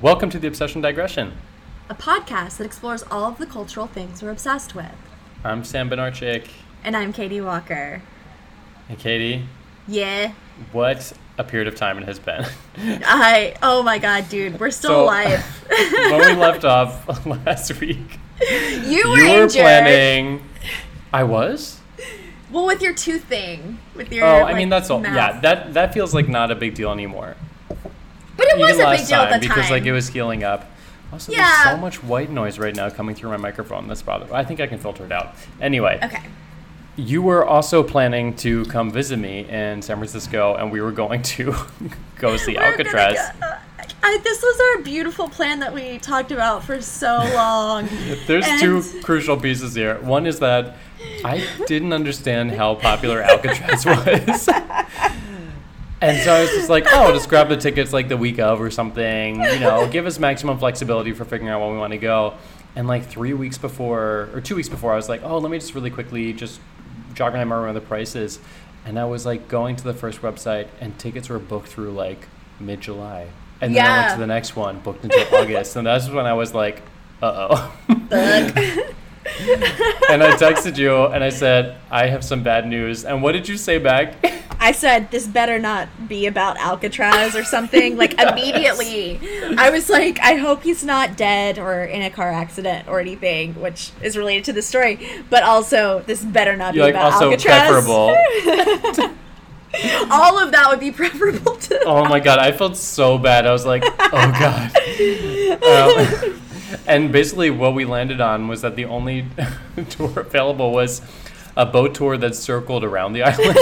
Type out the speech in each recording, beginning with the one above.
Welcome to the Obsession Digression. a podcast that explores all of the cultural things we're obsessed with. I'm Sam Benarchik. And I'm Katie Walker. Hey, Katie, Yeah. what a period of time it has been. I, oh my god, dude, we're still So- alive. when we left off last week, you were you were planning. I was? Well, with your tooth thing. With your. Oh, I mean, that's all. mouth. Yeah, that, that feels like not a big deal anymore. But it was a last big deal time at the time. because like it was healing up. Also, Yeah. there's so much white noise right now coming through my microphone. That's bothering. I think I can filter it out. Anyway, Okay. you were also planning to come visit me in San Francisco, and we were going to go see We're gonna Alcatraz. uh, I, this was our beautiful plan that we talked about for so long. There's And- two crucial pieces here. One is that I didn't understand how popular Alcatraz was. And so I was just like, oh, just grab the tickets like the week of or something, you know, give us maximum flexibility for figuring out when we want to go. And like three weeks before, or two weeks before, I was like, oh, let me just really quickly just jog my memory on the prices. And I was like going to the first website, and tickets were booked through like mid July. And then I went to the next one, booked until August. And that's when I was like, uh oh. And I texted you and I said, I have some bad news. And what did you say back? I said this better not be about Alcatraz or something. Like Yes. immediately, I was like, I hope he's not dead or in a car accident or anything, which is related to the story. But also, this better not You're be like, about also Alcatraz. preferable. All of that would be preferable to. Oh my god, I felt so bad. I was like, oh god. Um, and basically, what we landed on was that the only tour available was a boat tour that circled around the island.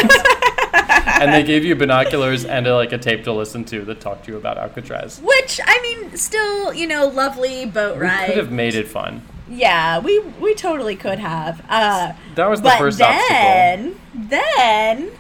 and they gave you binoculars and a, like a tape to listen to that talked to you about Alcatraz. Which I mean, still, you know, lovely boat We ride. could have made it fun. Yeah, we we totally could have. Uh, That was the but first obstacle. then, then,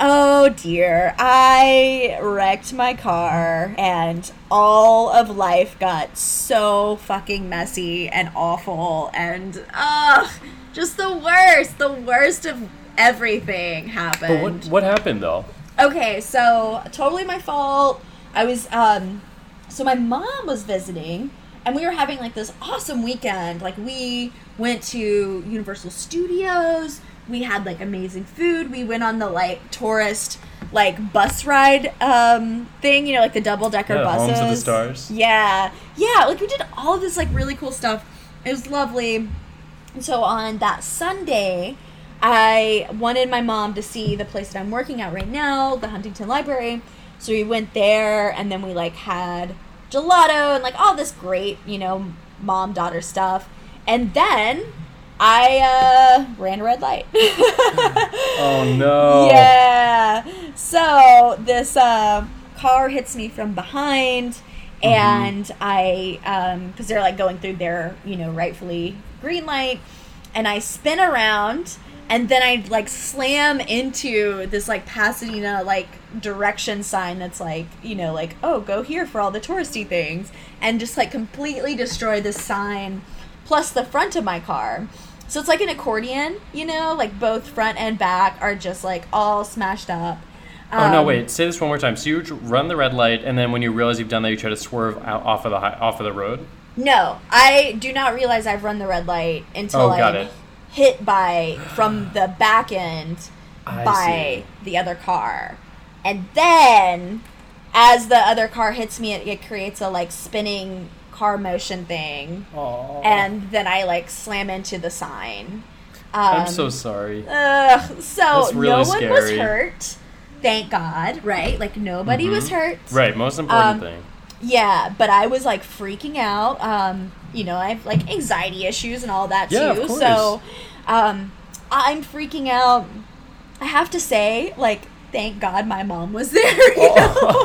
oh dear, I wrecked my car, and all of life got so fucking messy and awful, and ugh, just the worst, the worst of everything happened. But what, what happened though? Okay, so totally my fault. I was um so my mom was visiting and we were having like this awesome weekend. Like we went to Universal Studios, we had like amazing food. We went on the like tourist like bus ride um thing, you know, like the double decker Yeah, buses. Homes of the Stars. Yeah. Yeah, like we did all of this like really cool stuff. It was lovely. And so on that Sunday, I wanted my mom to see the place that I'm working at right now, the Huntington Library. So we went there and then we like had gelato and like all this great, you know, mom daughter stuff. And then I uh ran a red light. Oh no. Yeah. So this uh, car hits me from behind, Mm-hmm. and I, um, because they're like going through their, you know, rightfully green light, and I spin around, and then I like slam into this like Pasadena like direction sign that's like, you know, like oh go here for all the touristy things, and just like completely destroy this sign, plus the front of my car. So it's like an accordion, you know, like both front and back are just like all smashed up. Oh no! Um, Wait. Say this one more time. So you run the red light, and then when you realize you've done that, you try to swerve out, off of the hi- off of the road. No, I do not realize I've run the red light until Oh, got I'm it. hit by from the back end I by the other car, and then as the other car hits me, it, it creates a like spinning car motion thing, Oh. and then I like slam into the sign. I'm Um, so sorry. Ugh, so really no one was hurt. Thank God, right? Like nobody was Mhm. hurt. Right. Most important um, thing. Yeah, but I was like freaking out. Um, you know, I have like anxiety issues and all that Yeah, too. So, um, I'm freaking out. I have to say, like, thank God my mom was there. You know?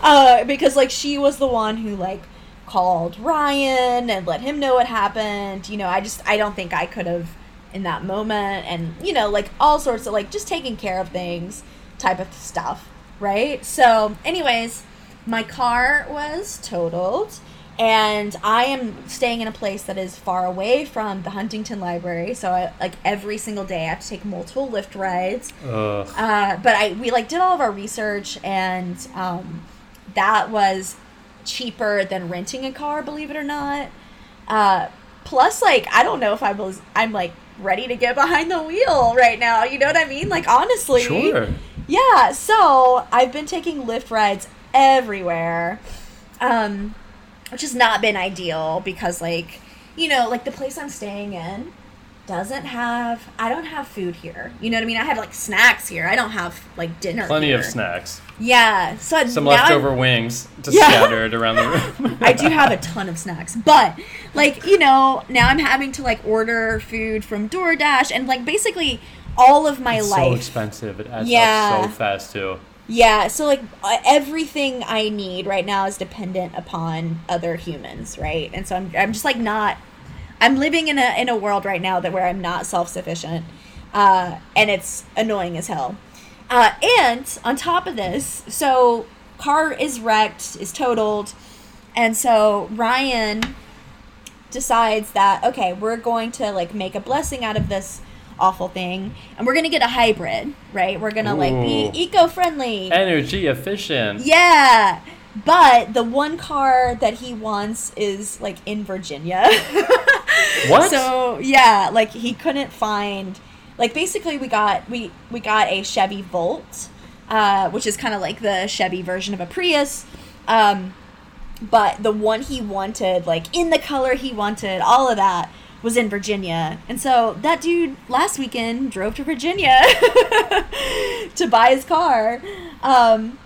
uh, because like she was the one who like called Ryan and let him know what happened. You know, I just I don't think I could have in that moment, and you know, like all sorts of like just taking care of things type of stuff, right? So, anyways, my car was totaled and I am staying in a place that is far away from the Huntington Library. So, I, like every single day, I have to take multiple Lyft rides. Uh, but I we like did all of our research, and um, that was cheaper than renting a car, believe it or not. Uh, plus, like, I don't know if I was, I'm like ready to get behind the wheel right now. You know what I mean? Like, honestly. Sure. Yeah, so I've been taking Lyft rides everywhere, um, which has not been ideal because, like, you know, like the place I'm staying in doesn't have. I don't have food here. You know what I mean? I have like snacks here. I don't have like dinner. Plenty of snacks. Yeah. So Some now I'm- leftover wings just Yeah. scattered around the room. I do have a ton of snacks, but like you know, now I'm having to like order food from DoorDash and like basically all of my It's so life. expensive. It adds Yeah. up so fast too. Yeah, so like uh, everything I need right now is dependent upon other humans, right? And so I'm I'm just like not I'm living in a in a world right now that where I'm not self-sufficient. Uh and it's annoying as hell. Uh and on top of this, so car is wrecked, is totaled, and so Ryan decides that okay, we're going to like make a blessing out of this awful thing and we're going to get a hybrid, right? We're going to like be eco-friendly. Energy efficient. Yeah. But the one car that he wants is like in Virginia. What? So, yeah, like he couldn't find like basically we got we we got a Chevy Volt, uh, which is kind of like the Chevy version of a Prius. Um but the one he wanted, like in the color he wanted, all of that was in Virginia. And so that dude last weekend drove to Virginia to buy his car. Um,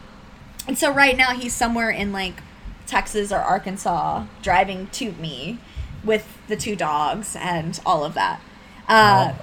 and so right now he's somewhere in like Texas or Arkansas driving to me with the two dogs and all of that. Uh, Wow.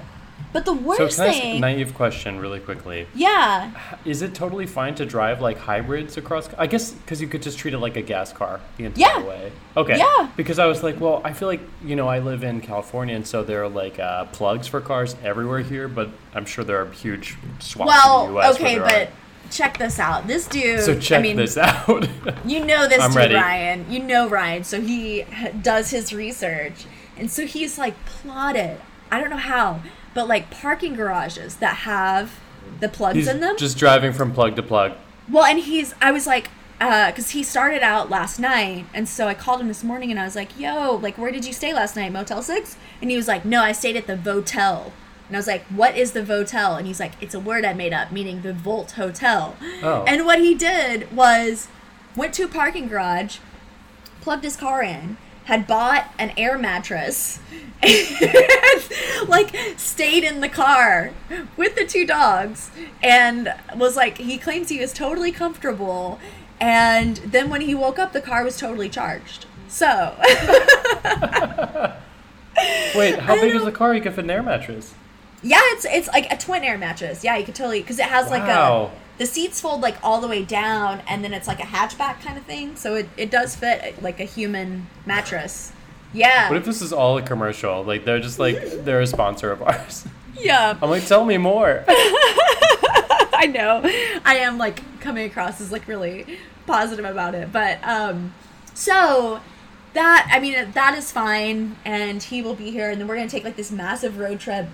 But the So worst can I ask a thing, naive question really quickly? yeah, Is it totally fine to drive like hybrids across? I guess because you could just treat it like a gas car the entire Yeah. way. Okay. Yeah. Because I was like, well, I feel like you know I live in California, and so there are like uh, plugs for cars everywhere here, but I'm sure there are huge swaths well, in the U.S. okay, but there check this out. This dude, so check I mean, this out. You know this I'm dude, ready. Ryan. You know Ryan. So he does his research. And so he's like plotted, I don't know how, but like parking garages that have the plugs He's in them. just driving from plug to plug. well, and he's, I was like, uh, because he started out last night. And so I called him this morning and I was like, yo, like, where did you stay last night? Motel 6? And he was like, no, I stayed at the Votel. And I was like, what is the Votel? And he's like, it's a word I made up, meaning the Volt Hotel. Oh. And what he did was went to a parking garage, plugged his car in, had bought an air mattress, and like stayed in the car with the two dogs, and was like he claims he was totally comfortable, and then when he woke up, the car was totally charged. So Wait, how big is the car? You can fit an air mattress. Yeah, it's it's like a twin air mattress. Yeah, you could totally because it has like a the seats fold like all the way down, and then it's like a hatchback kind of thing. So it it does fit like a human mattress. Yeah. What if this is all a commercial? Like they're just like they're a sponsor of ours. yeah. I'm like, tell me more. I know. I am like coming across as like really positive about it. But um so that I mean that is fine and he will be here and then we're going to take like this massive road trip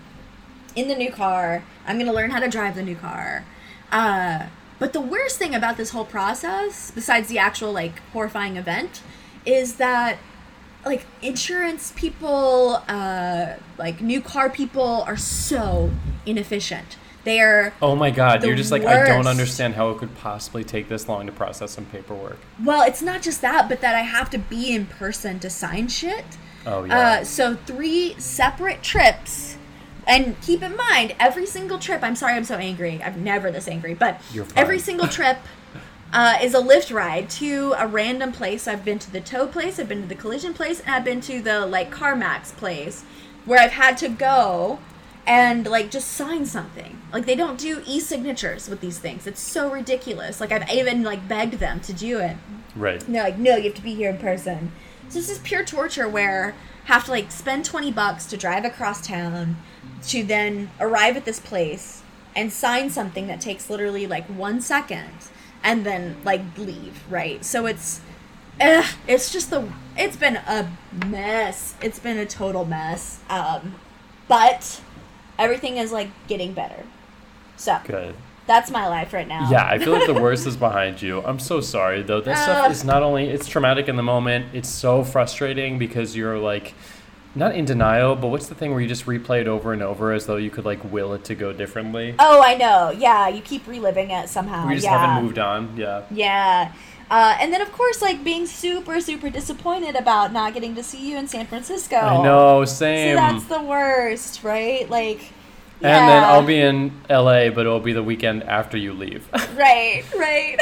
in the new car. I'm going to learn how to drive the new car. Uh but the worst thing about this whole process besides the actual like horrifying event is that like insurance people uh like new car people are so inefficient. They are Oh my god, you're just like, I don't understand how it could possibly take this long to process some paperwork. Well, it's not just that, but that I have to be in person to sign shit. Oh yeah. Uh, so three separate trips. And keep in mind, every single trip, I'm sorry I'm so angry. I'm never this angry, but every single trip uh, is a Lyft ride to a random place. I've been to the tow place, I've been to the collision place, and I've been to the like CarMax place where I've had to go and like just sign something. Like they don't do e-signatures with these things. It's so ridiculous. Like I've even like begged them to do it. right. And they're like, no, you have to be here in person. So this is pure torture where I have to like spend 20 bucks to drive across town to then arrive at this place and sign something that takes literally like one second and then like leave, right? So it's, ugh, it's just the, it's been a mess. It's been a total mess. Um, but everything is like getting better. So Good. That's my life right now. Yeah, I feel like the worst is behind you. I'm so sorry though. That stuff is not only it's traumatic in the moment, it's so frustrating because you're like not in denial, but what's the thing where you just replay it over and over as though you could like will it to go differently? Oh, I know. Yeah, you keep reliving it somehow. we just yeah. haven't moved on. Yeah. Yeah. Uh, and then, of course, like being super, super disappointed about not getting to see you in San Francisco. I know, So same. that's the worst, right? Like, And then. I'll be in LA, but it'll be the weekend after you leave. right, right.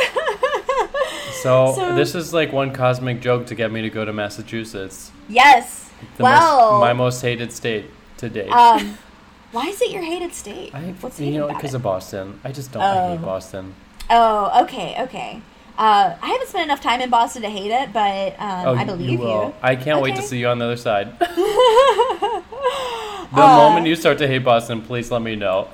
So, So- this is like one cosmic joke to get me to go to Massachusetts, yes. The well, most, my most hated state to date. um, why is it your hated state? I, What's you know, because of Boston. I just don't. I hate Oh. Boston. Oh, okay, okay. Uh, I haven't spent enough time in Boston to hate it, but um, Oh, I believe you. will. I can't wait to see you on the other side. the Uh, moment you start to hate Boston, please let me know.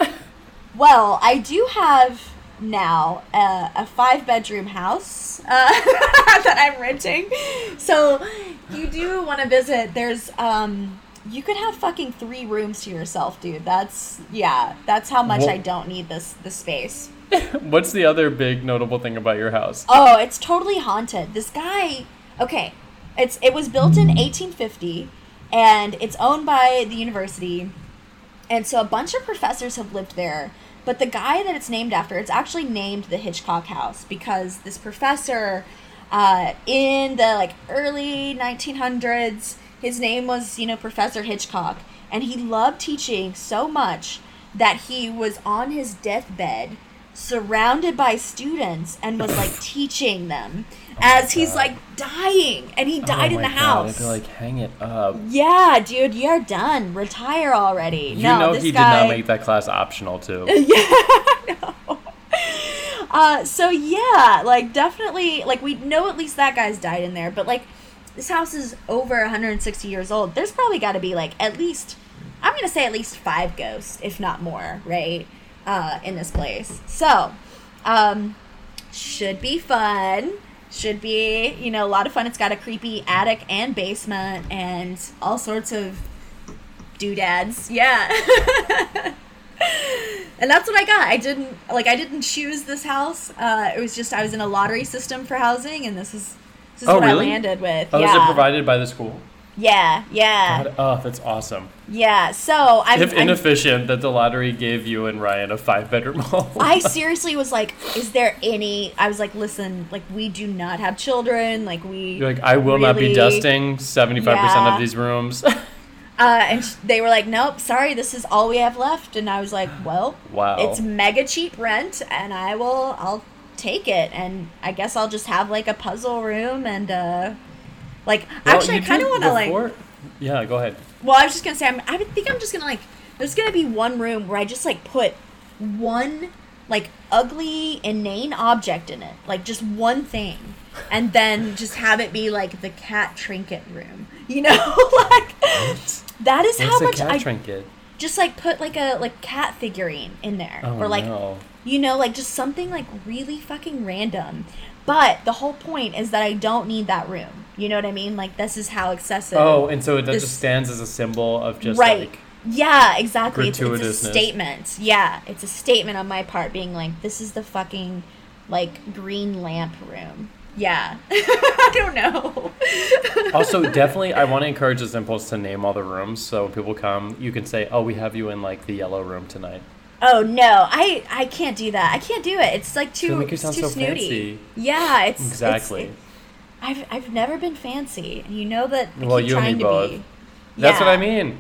Well, I do have now a, a five bedroom house uh, that I'm renting. So you do want to visit. There's um you could have fucking three rooms to yourself, dude. That's yeah, that's how much Well- I don't need this the space. What's the other big notable thing about your house? Oh, it's totally haunted. This guy, okay, it's it was built in 1850, and it's owned by the university, and so a bunch of professors have lived there. But the guy that it's named after, it's actually named the Hitchcock House because this professor, uh, in the like early 1900s, his name was you know Professor Hitchcock, and he loved teaching so much that he was on his deathbed surrounded by students and was like teaching them as he's like dying and he died oh in the God, house. I'd be like, hang it up. yeah, dude, you're done. Retire already. You no, know this he guy, did not make that class optional too. yeah, know. Uh, so yeah, like definitely, like we know at least that guy's died in there, but like this house is over 160 years old. There's probably got to be like at least, I'm gonna say at least five ghosts, if not more, right? Uh, in this place. So, um, should be fun. Should be, you know, a lot of fun. It's got a creepy attic and basement and all sorts of doodads. Yeah. and that's what I got. I didn't like I didn't choose this house. Uh, it was just I was in a lottery system for housing, and this is this is Oh, what really? I landed with. Oh, yeah. is it provided by the school? Yeah, yeah, God, oh, that's awesome. yeah. So I'm, if I'm inefficient that the lottery gave you and Ryan a five bedroom home. I seriously was like, is there any? I was like, listen, like we do not have children. Like we. You're like, I will not be dusting 75% Yeah. of these rooms. Uh, and sh- they were like, nope, sorry, this is all we have left. And I was like, well, wow. it's mega cheap rent, and I will, I'll take it. And I guess I'll just have like a puzzle room and uh, like Well, actually, I kind of want to like. Yeah, go ahead. Well, I was just gonna say, I'm, I think I'm just gonna like. There's gonna be one room where I just like put one like ugly, inane object in it, like just one thing, and then just have it be like the cat trinket room. You know, like that is how What's a much I trinket? just like put like a like cat figurine in there, Oh, or like no. you know, like just something like really fucking random. But the whole point is that I don't need that room. You know what I mean? Like this is how excessive. Oh, and so it this- just stands as a symbol of just right. like yeah, exactly. It's, it's a statement. Yeah, it's a statement on my part being like, this is the fucking like green lamp room. Yeah. I don't know. also definitely I want to encourage this impulse to name all the rooms so when people come you can say oh we have you in like the yellow room tonight oh no, I I can't do that. I can't do it. It's like too, it's too so snooty. fancy. Yeah, it's it's- exactly it- I've I've never been fancy, and you know that. I Well, you and me both. Be. that's what I mean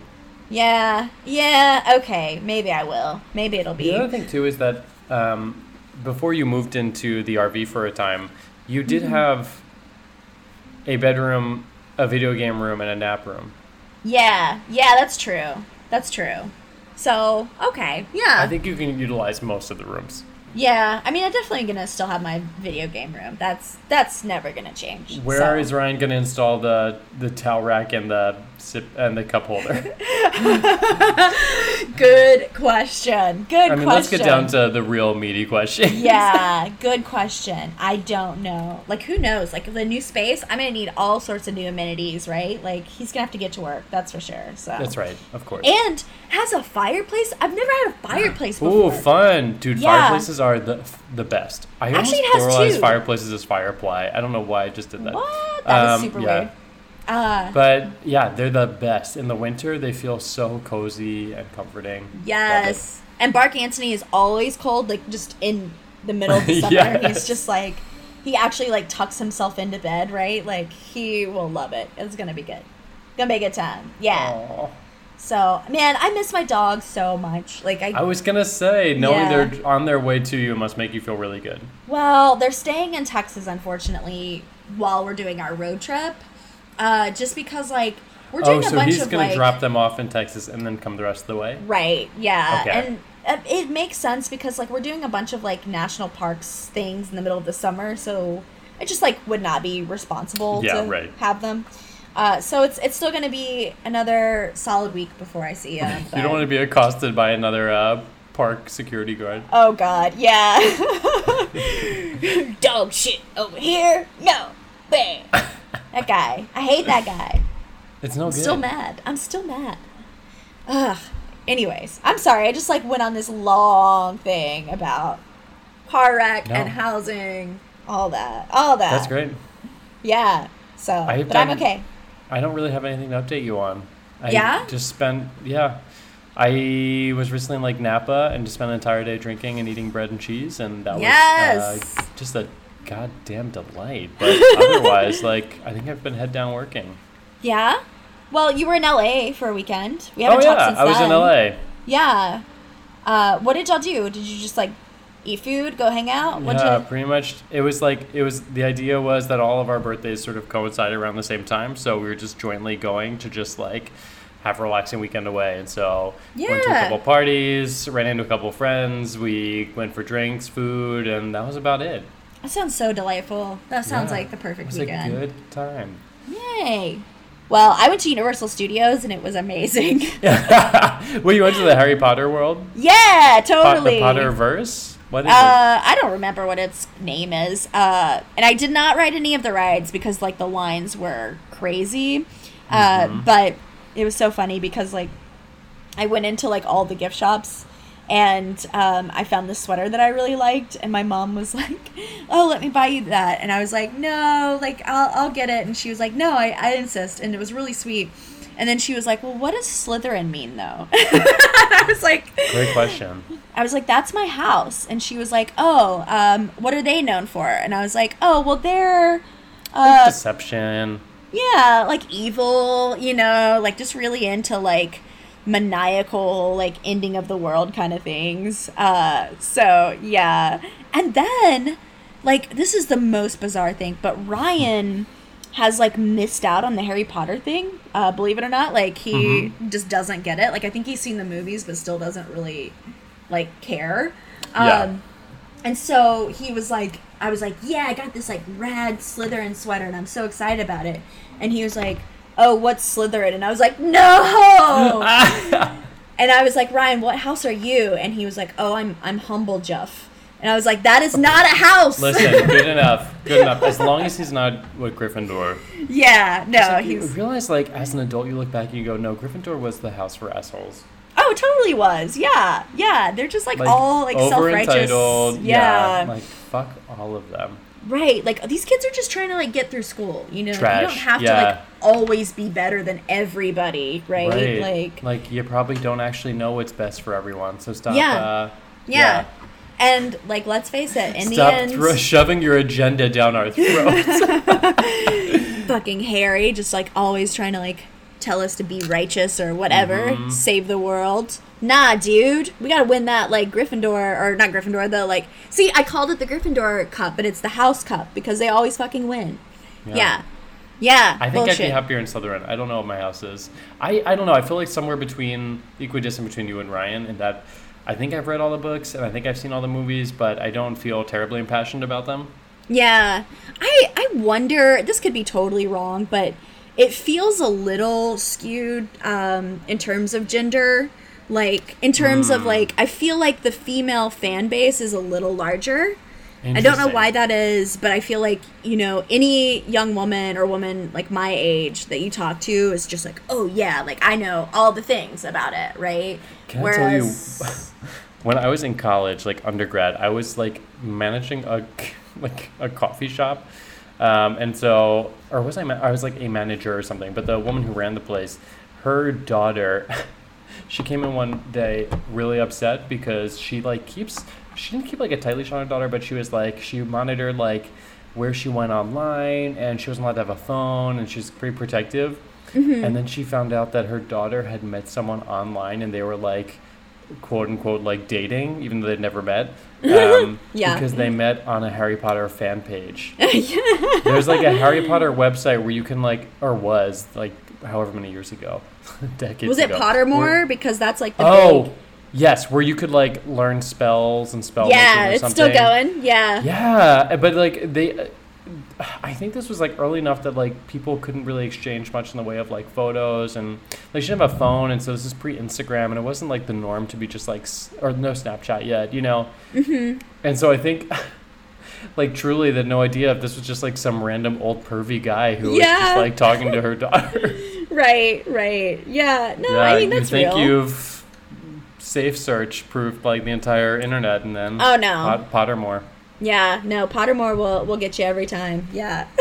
Yeah, yeah. Okay, maybe I will. Maybe it'll be. the other thing too is that um, before you moved into the RV for a time you did Mm-hmm. have a bedroom a video game room and a nap room Yeah, yeah. That's true. That's true. So okay, yeah. I think you can utilize most of the rooms Yeah, I mean, I'm definitely gonna still have my video game room. That's that's never gonna change. Where so. is Ryan going to install the the towel rack and the sip and the cup holder Good question. Good I question. mean, let's get down to the real meaty question. yeah, good question. I don't know. Like, who knows? Like, the new space, I'm gonna need all sorts of new amenities, right? Like, he's gonna have to get to work. That's for sure. So That's right, of course. And has a fireplace. I've never had a fireplace before. Ooh, fun, dude! Yeah. Fireplaces are the the best. I almost Actually, it has pluralized two. fireplaces as fireply. I don't know why I just did that. What? That Um, super yeah. weird. Uh, But yeah, they're the best. In the winter, they feel so cozy and comforting. Yes. And Bark Anthony is always cold, like just in the middle of the summer. Yes. He's just like he actually like tucks himself into bed, right? Like he will love it. It's gonna be good. Gonna be a good time. Yeah. Aw. So man, I miss my dog so much. Like I, I was gonna say, knowing Yeah. they're on their way to you must make you feel really good. well, they're staying in Texas, unfortunately, while we're doing our road trip. Uh, just because like we're doing Oh, a so bunch he's of gonna like drop them off in Texas and then come the rest of the way. Right. Yeah. Okay. And uh, it makes sense because like we're doing a bunch of like national parks things in the middle of the summer, so it just like would not be responsible Yeah, to right. have them. Uh, so it's it's still going to be another solid week before I see him. You don't want to be accosted by another uh, park security guard. Oh God, yeah. Dog shit over here. No, bang. that guy. I hate that guy. It's no I'm good. still mad. I'm still mad. Ugh. Anyways, I'm sorry. I just like went on this long thing about car wreck No. and housing, all that, all that. That's great. Yeah. So, I've but I'm okay. I don't really have anything to update you on. I Yeah? Just spent yeah. I was recently in like Napa and just spent an entire day drinking and eating bread and cheese, and that was uh, just a goddamn delight. But otherwise, like I think I've been head down working. Yeah. Well, you were in LA for a weekend. We Oh haven't talked yeah, since I was then. in LA. Yeah. Uh, what did y'all do? Did you just like eat food, go hang out? What'd yeah, you- pretty much. It was like it was. The idea was that all of our birthdays sort of coincided around the same time, so we were just jointly going to just like have a relaxing weekend away. And so yeah. went to a couple parties, ran into a couple friends. We went for drinks, food, and that was about it. That sounds so delightful. That sounds Yeah, like the perfect It was weekend. a good time. Yay. Well, I went to Universal Studios and it was amazing. well, you went to the Harry Potter world, yeah, totally. the Potter verse. What is Uh, I don't remember what its name is. Uh, and I did not ride any of the rides because like the lines were crazy. Uh, Mm-hmm. but it was so funny because like I went into like all the gift shops and um, I found this sweater that I really liked and my mom was like, "Oh, let me buy you that." And I was like, "No, like I'll I'll get it." And she was like, "No, I I insist." And it was really sweet. And then she was like, "Well, what does Slytherin mean though?" I was like. Great question. I was like, "That's my house," and she was like, "Oh, um, what are they known for?" And I was like, "Oh, well, they're, uh, Deception. yeah, like evil, you know, like just really into like maniacal, like ending of the world kind of things." Uh, so yeah, and then, like, this is the most bizarre thing, but Ryan has like missed out on the Harry Potter thing. Uh, believe it or not, like he just doesn't get it. Like I think he's seen the movies, but still doesn't really like care. Um, Yeah. And so he was like, I was like, yeah, I got this like rad Slytherin sweater, and I'm so excited about it. And he was like, oh, what's Slytherin? And I was like, no. and I was like, Ryan, what house are you? And he was like, oh, I'm I'm humble Jeff. And I was like, that is not a house. Listen, good enough. Good enough. As long as he's not with Gryffindor. yeah, no, like he you realize, like, as an adult, you look back and you go, no, Gryffindor was the house for assholes. Oh, it totally was. Yeah, yeah. They're just like, all like self righteous. entitled. Yeah. Like, fuck all of them. Right, like these kids are just trying to like get through school. You know, you don't Trash, have to like always be better than everybody, right? Like, like you probably don't actually know what's best for everyone. So stop. Yeah. Uh, yeah. And like, let's face it, in the Stop end, thro- shoving your agenda down our throats. fucking Harry just like always trying to like tell us to be righteous or whatever, Mm-hmm. save the world. Nah, dude, we gotta win that like Gryffindor or not Gryffindor. The like, see, I called it the Gryffindor Cup, but it's the House Cup because they always fucking win. Yeah, yeah. I think bullshit. I'd be happier in Slytherin. I don't know what my house is. I, I don't know. I feel like somewhere between equidistant between you and Ryan, in that I think I've read all the books and I think I've seen all the movies, but I don't feel terribly impassioned about them. Yeah. I I wonder this could be totally wrong, but it feels a little skewed um, in terms of gender. Like in terms of Hmm. like, I feel like the female fan base is a little larger. I don't know why that is, but I feel like you know any young woman or woman like my age that you talk to is just like, oh yeah, like I know all the things about it, right? Can I tell you, when I was in college, like undergrad, I was like managing a like a coffee shop, um, and so or was I? Ma- I was like a manager or something. But the woman who ran the place, her daughter, she came in one day really upset because she like keeps she didn't keep like a tightly leash on her daughter, but she was like she monitored like where she went online, and she wasn't allowed to have a phone, and she's pretty protective. And then she found out that her daughter had met someone online, and they were like, quote unquote, like dating, even though they'd never met. Um, Yeah. Because they met on a Harry Potter fan page. There's like a Harry Potter website where you can like, or was like, however many years ago, decades Was it ago, Pottermore? where- Because that's like the oh, big. yes, where you could like learn spells and spell Yeah, it's something. still going. Yeah. Yeah, but like they, I think this was like early enough that like people couldn't really exchange much in the way of like photos and like she didn't have a phone and so this is pre Instagram and it wasn't like the norm to be just like s- or no Snapchat yet, you know. Mm-hmm. And so I think. Like truly, had no idea if this was just like some random old pervy guy who was just like talking to her daughter. Right. Right. Yeah. No, yeah, I mean that's you think real. you've safe search proved like the entire internet, and then Oh, no. Pot- Pottermore. Yeah, no, Pottermore will will get you every time. Yeah.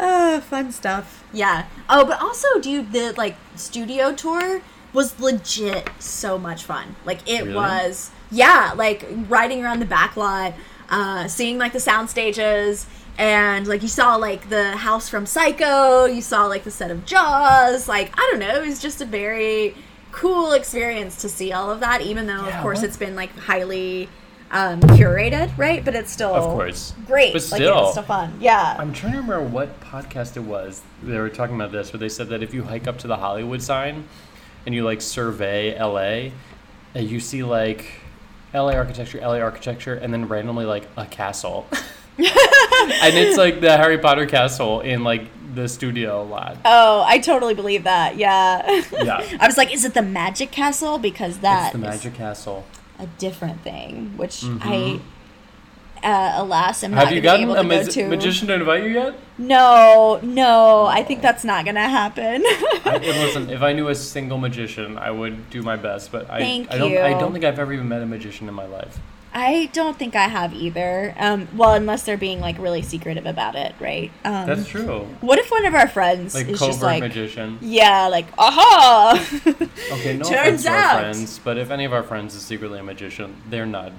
oh, fun stuff. Yeah. Oh, but also, dude, the like studio tour was legit so much fun. Like it Really? was, yeah, like riding around the back lot, uh, seeing like the sound stages. And like you saw like the house from Psycho, you saw like the set of Jaws. Like I don't know, it was just a very cool experience to see all of that. Even though Yeah, of course what- it's been like highly um, curated, right? But it's still Of course. great. But like still- it's still fun. Yeah. I'm trying to remember what podcast it was. They were talking about this, where they said that if you hike up to the Hollywood sign and you like survey LA, and you see like LA architecture, LA architecture, and then randomly like a castle. and it's like the Harry Potter castle in like the studio lot. oh, I totally believe that. Yeah. Yeah. I was like, is it the Magic Castle? Because that It's the is Magic Castle. a different thing, which I, mm-hmm. Uh, alas, am Mm-hmm. Have not you gotten a to go mag- to. magician to invite you yet? No, no, I think that's not going to happen. I, listen, if I knew a single magician, I would do my best. But I, Thank I don't. I don't think I've ever even met a magician in my life. I don't think I have either. Um, well, unless they're being like really secretive about it, right? Um, That's true. What if one of our friends Like is covert just like, magician. yeah, like, aha! Okay, no Turns offense to our friends, but if any of our friends is secretly a magician, they're not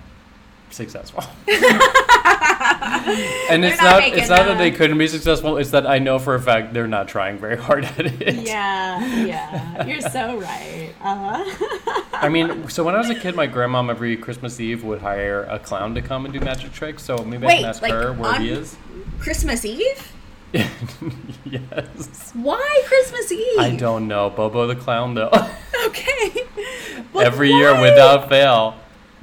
successful. and it's not not, making it's not that they couldn't be successful, it's that I know for a fact they're not trying very hard at it. yeah, yeah, you're so right. Uh-huh. I mean, so when I was a kid, my grandmom every Christmas Eve would hire a clown to come and do magic tricks, so maybe I can ask like her where he is. Christmas Eve? yes. Why Christmas Eve? I don't know. Bobo the clown though. Okay. But every year without fail.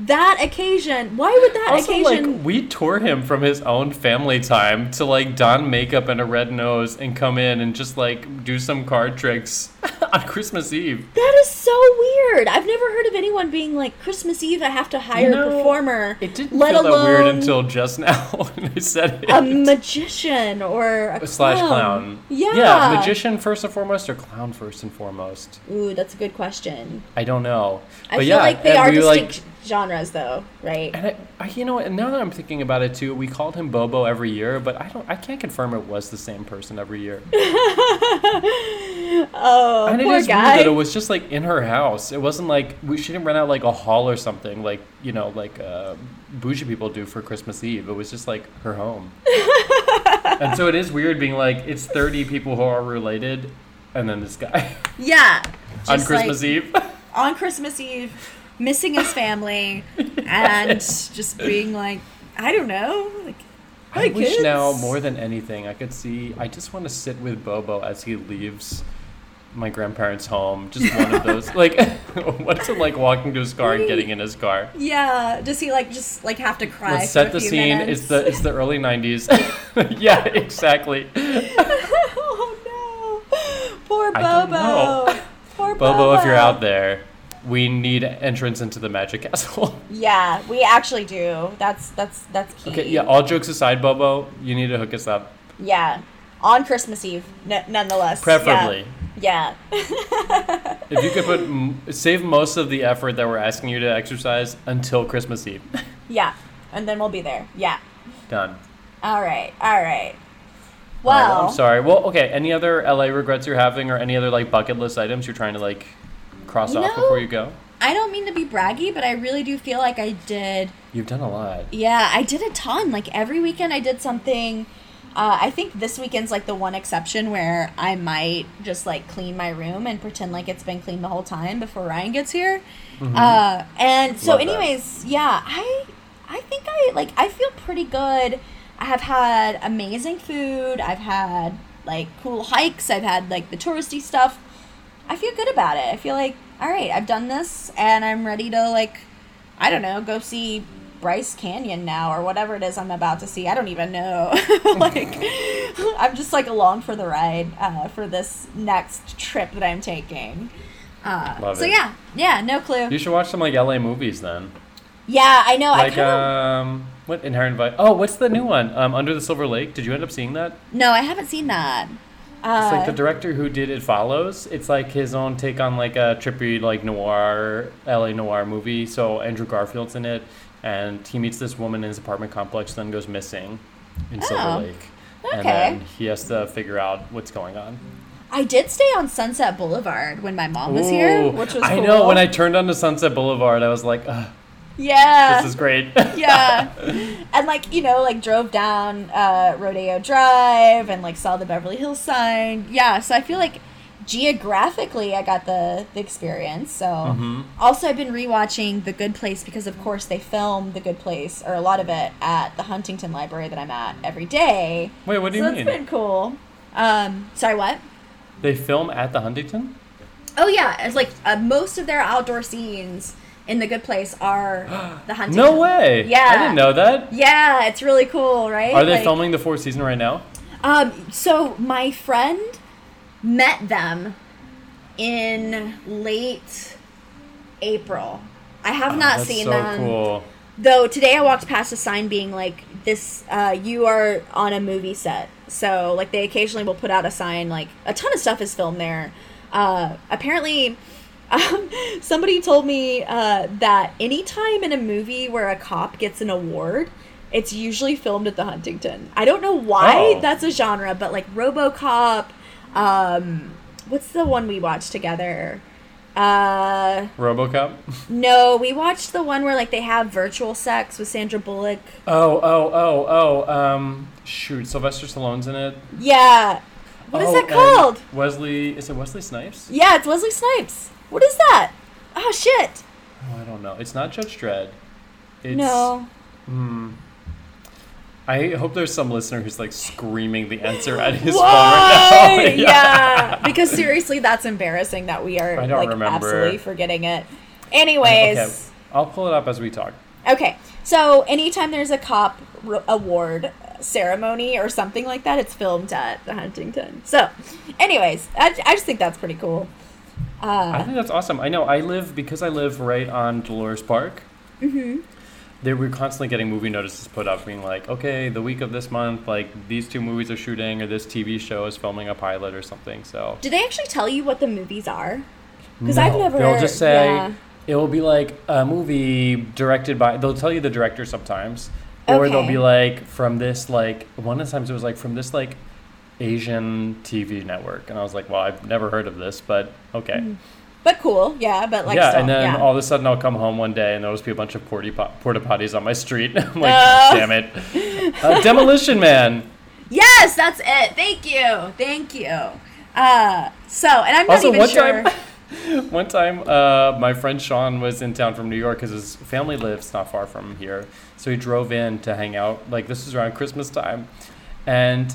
That occasion. Why would that Also, occasion? like, we tore him from his own family time to like don makeup and a red nose and come in and just like do some card tricks on Christmas Eve. that is so weird. I've never heard of anyone being like Christmas Eve. I have to hire know, a performer. It didn't let feel that weird until just now when I said it. a magician or a Slash clown. clown. Yeah. Yeah, magician first and foremost or clown first and foremost? Ooh, that's a good question. I don't know. I but feel yeah, like they are distinct like, genres, though, right? And I, I, you know, and now that I'm thinking about it too, we called him Bobo every year, but I don't, I can't confirm it was the same person every year. Oh, and it poor is guy. weird that it was just like in her house. It wasn't like we she didn't rent out like a hall or something like you know like uh, bougie people do for Christmas Eve. It was just like her home. and so it is weird being like it's thirty people who are related, and then this guy yeah. on Christmas like, Eve. on Christmas Eve, missing his family, and just being like, I don't know, like, I hi, wish kids. now more than anything I could see. I just want to sit with Bobo as he leaves my grandparents' home. Just one of those. Like, what's it like walking to his car and getting in his car? Yeah, does he like just like have to cry? Let's for set a the few scene. minutes? It's the it's the early '90s. yeah, exactly. oh no, poor I don't Bobo. know. Poor Poor Bobo, if you're out there, we need entrance into the Magic Castle. Yeah, we actually do. That's that's that's key. okay, yeah. All jokes aside, Bobo, you need to hook us up, Yeah, on Christmas Eve, n- nonetheless. preferably. Yeah. If you could put m- save most of the effort that we're asking you to exercise until Christmas Eve. yeah, and then we'll be there. Yeah. Done. All right. All right. All right, Well, I'm sorry. Well, okay. Any other LA regrets you're having, or any other like bucket list items you're trying to like cross You off know- before you go? I don't mean to be braggy, but I really do feel like I did. You've done a lot. Yeah, I did a ton. Like every weekend, I did something. Uh, I think this weekend's like the one exception where I might just like clean my room and pretend like it's been clean the whole time before Ryan gets here. Uh, and so, Love that. anyways, yeah, I I think I like I feel pretty good. I have had amazing food. I've had like cool hikes. I've had like the touristy stuff. I feel good about it. I feel like all right, I've done this and I'm ready to like I don't know, go see Bryce Canyon now or whatever it is I'm about to see. I don't even know. like I'm just like along for the ride uh, for this next trip that I'm taking. Uh, Love so it. yeah, yeah, no clue. You should watch some like LA movies then. Yeah, I know. Like I kind of um, what Inherent Vice? Oh, what's the new one? Um, Under the Silver Lake. Did you end up seeing that? no, I haven't seen that. Uh, It's like the director who did It Follows. It's like his own take on like a trippy like noir LA noir movie. So Andrew Garfield's in it, and he meets this woman in his apartment complex, then goes missing in Oh, Silver Lake, and then he has to figure out what's going on. I did stay on Sunset Boulevard when my mom was here, which was I cool. know when I turned onto Sunset Boulevard, I was like, Ugh, yeah this is great. yeah and like you know like drove down uh, rodeo drive and like saw the beverly hills sign yeah so i feel like geographically i got the, the experience so Mhm. also i've been rewatching the good place because of course they film the good place or a lot of it at the huntington library that i'm at every day Wait, what do so you that's mean? been cool um sorry what They film at the Huntington? oh yeah it's like uh, most of their outdoor scenes in the good place are the huntington No way. Yeah. I didn't know that. Yeah, it's really cool, right? Are they Like, filming the fourth season right now? Um, so my friend met them in late April. I have Oh, not that's seen so them. cool. Though today I walked past a sign being like, "This, uh, you are on a movie set." So like they occasionally will put out a sign like a ton of stuff is filmed there. Uh, apparently, um, somebody told me uh, that anytime in a movie where a cop gets an award, it's usually filmed at the Huntington. I don't know why Oh. that's a genre, but like RoboCop. Um, what's the one we watched together? Uh, RoboCop. no, we watched the one where like they have virtual sex with Sandra Bullock. Oh, oh, oh, oh. Um, shoot, Sylvester Stallone's in it. Yeah. What is Oh, that and called? Wesley. Is it Wesley Snipes? Yeah, it's Wesley Snipes. What is that? Oh shit. Oh, I don't know. It's not Judge Dredd. It's, no. Hmm. I hope there's some listener who's like screaming the answer at his phone right now. yeah. Because seriously, that's embarrassing that we are like remember. absolutely forgetting it. Anyways. Okay, I'll pull it up as we talk. Okay, so anytime there's a cop r- award ceremony or something like that, it's filmed at the Huntington. So, anyways, I, I just think that's pretty cool. I Uh, think that's awesome. I know I live because I live right on Dolores Park. mhm. They were constantly getting movie notices put up, being like, "Okay, the week of this month, like these two movies are shooting, or this TV show is filming a pilot or something." So Do they actually tell you what the movies are? 'Cause I've never- They'll just say yeah. it will be like a movie directed by. They'll tell you the director sometimes, or they'll be like from this like one of the times it was like from this like Asian TV network, and I was like, "Well, I've never heard of this, but okay." Mm. But cool, yeah. But like, yeah, still, and then yeah. all of a sudden I'll come home one day and there'll just be a bunch of porta porta potties on my street. I'm like, Oh. damn it, uh, Demolition Man. yes, that's it. Thank you, thank you. Uh, so, and I'm not Also, even one sure. time, one time, uh, my friend Sean was in town from New York because his family lives not far from here. So he drove in to hang out. Like this was around Christmas time, and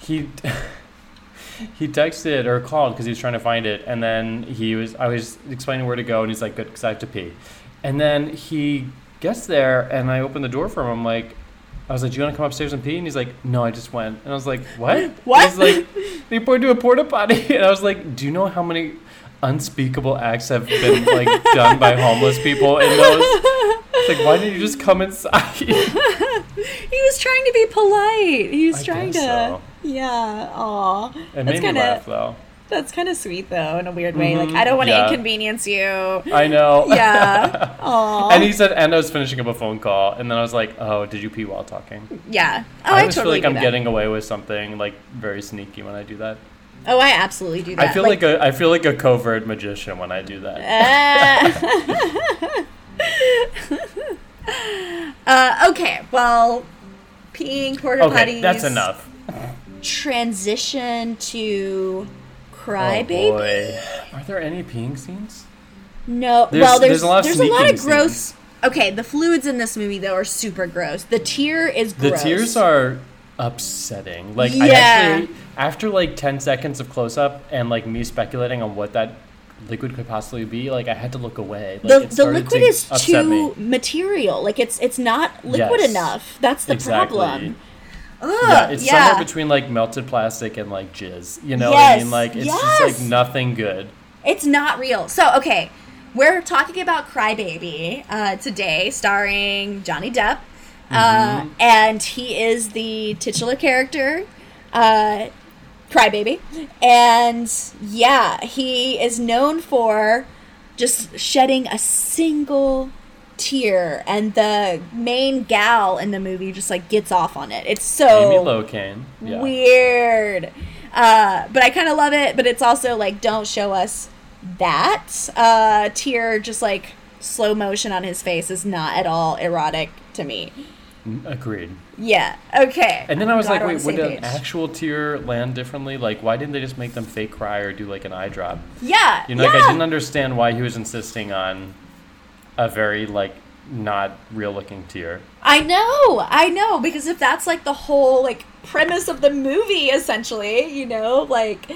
he he texted or called because he was trying to find it. And then he was I was explaining where to go, and he's like, "Good, because I have to pee." And then he gets there, and I open the door for him. I'm like. I was like, "Do you want to come upstairs and pee?" And he's like, "No, I just went." And I was like, "What?" What? He's like, "They pointed to a porta potty," and I was like, "Do you know how many unspeakable acts have been like done by homeless people in those. It's like, why didn't you just come inside? he was trying to be polite. He was I trying to. so. Yeah. Aw. It That's made kinda- laugh though. That's kind of sweet though, in a weird way. Mhm, Like I don't want to yeah. inconvenience you. I know. Yeah. Aw. and he said, and I was finishing up a phone call, and then I was like, oh, did you pee while talking? yeah. Oh, I I, always totally feel like I'm that. getting away with something like very sneaky when I do that. Oh, I absolutely do that. I feel like, a I feel like a covert magician when I do that. Uh, uh, okay, well, peeing porta okay, potties. that's enough. Transition to oh crybaby. boy, are there any peeing scenes? No, There's- well, there's there's a lot of there's a lot of gross. Okay, the fluids in this movie though are super gross. The tear is The tears are upsetting. Like I Yeah. actually, after like ten seconds of close up and like me speculating on what that liquid could possibly be, like I had to look away. Like, the, it the liquid to is too me. material. Like it's it's not liquid Yes. enough. That's the Exactly. problem. Ugh, Yeah, it's yeah. somewhere between like melted plastic and like jizz. You know what I mean? Like it's just like nothing good. It's not real. So, okay, we're talking about Crybaby uh, today, starring Johnny Depp. Uh, Mm-hmm. and he is the titular character, uh, Crybaby. And yeah, he is known for just shedding a single tear. And the main gal in the movie just like gets off on it. It's so Amy. Yeah. weird. Uh, but I kind of love it. But it's also like, don't show us that uh, tear. Just like slow motion on his face is not at all erotic to me. Agreed. Yeah. Okay. And then I was like, wait, would an actual tear land differently? Like, why didn't they just make them fake cry or do like an eye drop? Yeah. You know, yeah. like I didn't understand why he was insisting on a very like not real looking tear. I know, I know, because if that's like the whole like premise of the movie, essentially, you know, like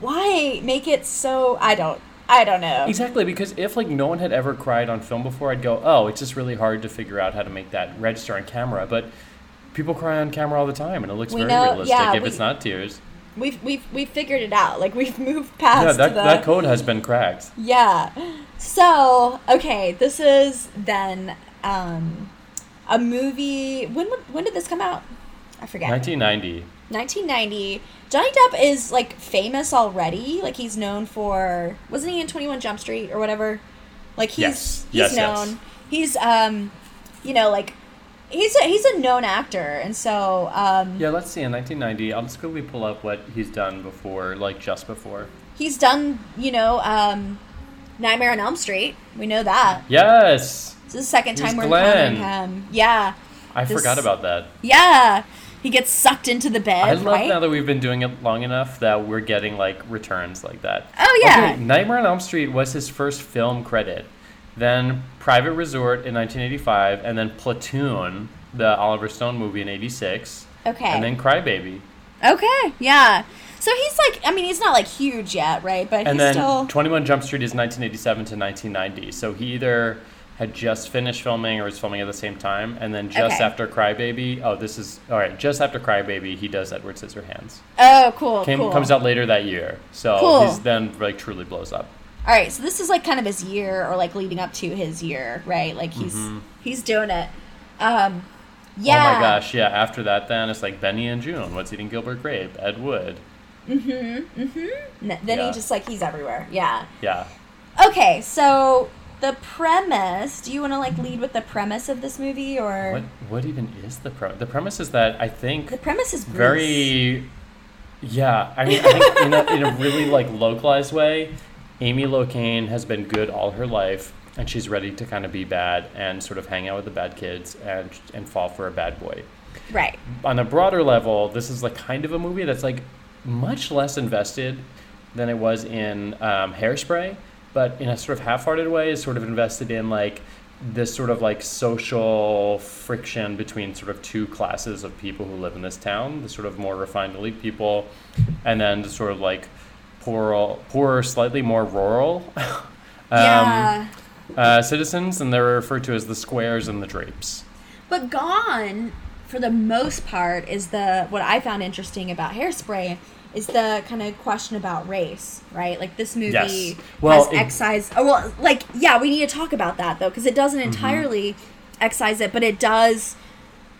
why make it so? I don't, I don't know. Exactly, because if like no one had ever cried on film before, I'd go, oh, it's just really hard to figure out how to make that register on camera. But people cry on camera all the time, and it looks We very know- realistic yeah, if we- it's not tears. We've we've we've figured it out. Like we've moved past Yeah, that the that code has been cracked. yeah. So okay, this is then um, a movie. When when did this come out? I forget. 1990. 1990. Johnny Depp is like famous already. Like he's known for wasn't he in 21 Jump Street or whatever? Like he's Yes. he's Yes, known. yes. He's um you know like he's a he's a known actor and so um Yeah, let's see. In 1990, I'll just quickly pull up what he's done before, like just before. he's done, you know, um Nightmare on Elm Street. We know that. Yes, This is the second Here's time we're Glenn. encountering him. Yeah. I This- forgot about that. Yeah. He gets sucked into the bed, I love right? now that we've been doing it long enough that we're getting like returns like that. Oh, yeah. Okay, Nightmare on Elm Street was his first film credit. Then Private Resort in 1985, and then Platoon, the Oliver Stone movie in '86, okay. and then Crybaby, Okay, yeah. So he's like, I mean, he's not like huge yet, right? But and he's then still. 21 Jump Street is 1987 to 1990. So he either had just finished filming or was filming at the same time, and then just Okay. after Crybaby, oh, this is all right. Just after Crybaby, he does Edward Scissorhands. oh, cool, Came, cool. Comes out later that year, so Cool. he's then like truly blows up. All right, so this is like kind of his year, or like leading up to his year, right? Like he's he's doing it. Um, yeah. Oh my gosh, yeah. After that, then it's like Benny and Joon. What's eating Gilbert Grape? Ed Wood. Mm-hmm, mm-hmm. N- then Yeah. he just like he's everywhere. Yeah. Yeah. Okay, so the premise. Do you want to like lead with the premise of this movie, or What what even is the premise? The premise is that I think the premise is Grease. very. Yeah, I mean, I think in a, in a really like localized way, Amy Locane has been good all her life, and she's ready to kind of be bad and sort of hang out with the bad kids and and fall for a bad boy. right. on a broader level, this is like kind of a movie that's like much less invested than it was in um, Hairspray, but in a sort of half-hearted way, is sort of invested in like this sort of like social friction between sort of two classes of people who live in this town, the sort of more refined elite people, and then the sort of like poorer, poorer, slightly more rural. um, yeah. uh, citizens, and they're referred to as the squares and the drapes. But Gone, for the most part, is the what I found interesting about Hairspray is the kind of question about race, right? Like this movie Yes. Well, has it- excised. Oh, well, like yeah, we need to talk about that though because it doesn't Mm-hmm. entirely excise it, but it does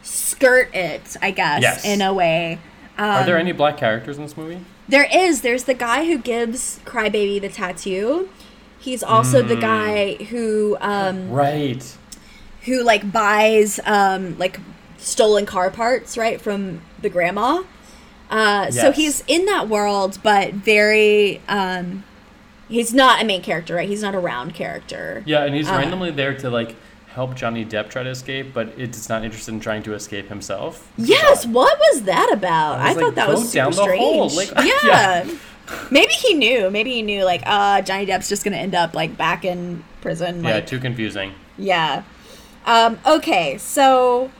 skirt it, I guess, Yes. in a way. Um, Are there any black characters in this movie? There is. There's the guy who gives Crybaby the tattoo. He's also the Mm. guy who um, Right. who like buys um, like stolen car parts right from the grandma. Uh, So he's in that world, but very. Um, he's not a main character, right? He's not a round character. Yeah, and he's Uh, randomly there to like help Johnny Depp try to escape, but it's not interested in trying to escape himself. Yes, what was that about? I I, was thought that was super down the hole, strange. like, yeah. yeah. Maybe he knew. Maybe he knew like uh Johnny Depp's just going to end up like back in prison Yeah, like too confusing. Yeah. Um okay, so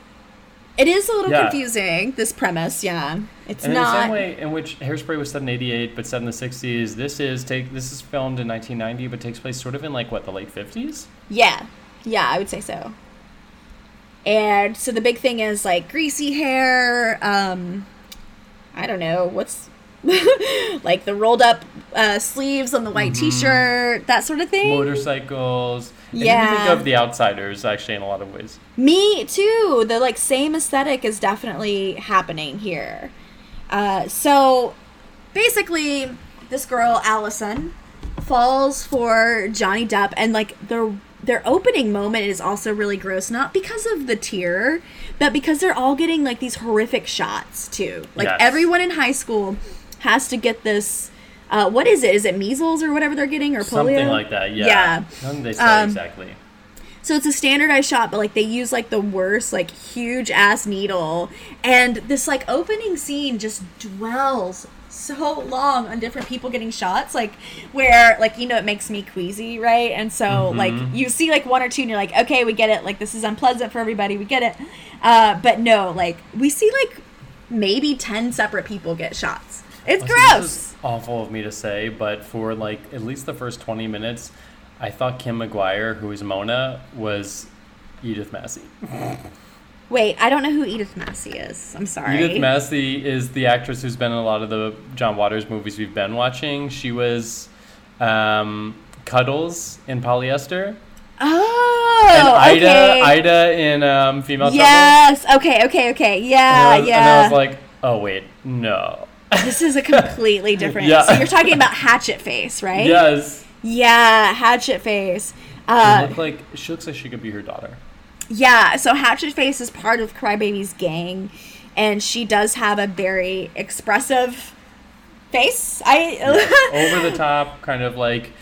it is a little Yeah. confusing this premise, yeah. It's And in the not same way in which Hairspray was set in '88 but set in the '60s, this is take this is filmed in 1990 but takes place sort of in like what the late '50s. Yeah. Yeah, I would say so. And so the big thing is like greasy hair, um I don't know, what's like the rolled up uh, sleeves on the white Mm-hmm. t-shirt, that sort of thing. Motorcycles. Yeah. think of The Outsiders actually in a lot of ways. Me too. The like same aesthetic is definitely happening here. Uh, so basically, this girl Allison falls for Johnny Depp, and like their their opening moment is also really gross, not because of the tear, but because they're all getting like these horrific shots too. Like Yes. everyone in high school has to get this. Uh, what is it? Is it measles or whatever they're getting or polio? Something like that. Yeah. Yeah. They say Um, exactly. So it's a standardized shot, but like they use like the worst, like huge ass needle, and this like opening scene just dwells so long on different people getting shots, like where like you know it makes me queasy, right? And so like you see like one or two, and you're like, okay, we get it. Like this is unpleasant for everybody, we get it. Uh, but no, like we see like maybe ten separate people get shots. It's gross. Awful of me to say, but for like at least the first 20 minutes, I thought Kim McGuire, who is Mona, was Edith Massey. Wait, I don't know who Edith Massey is. I'm sorry. Edith Massey is the actress who's been in a lot of the John Waters movies we've been watching. She was um, Cuddles in Polyester. Oh, and Ida, okay. Ida in um, Female Trouble. Yes. Okay. Okay. Okay. Yeah. I was, yeah. And I was like, oh wait, no. This is a completely different. Yeah. So you're talking about Hatchet Face, right? Yes. Yeah, Hatchet Face. She Uh, looked like she looks like she could be her daughter. yeah. So Hatchet Face is part of Crybaby's gang, and she does have a very expressive face. I. Over the top, kind of like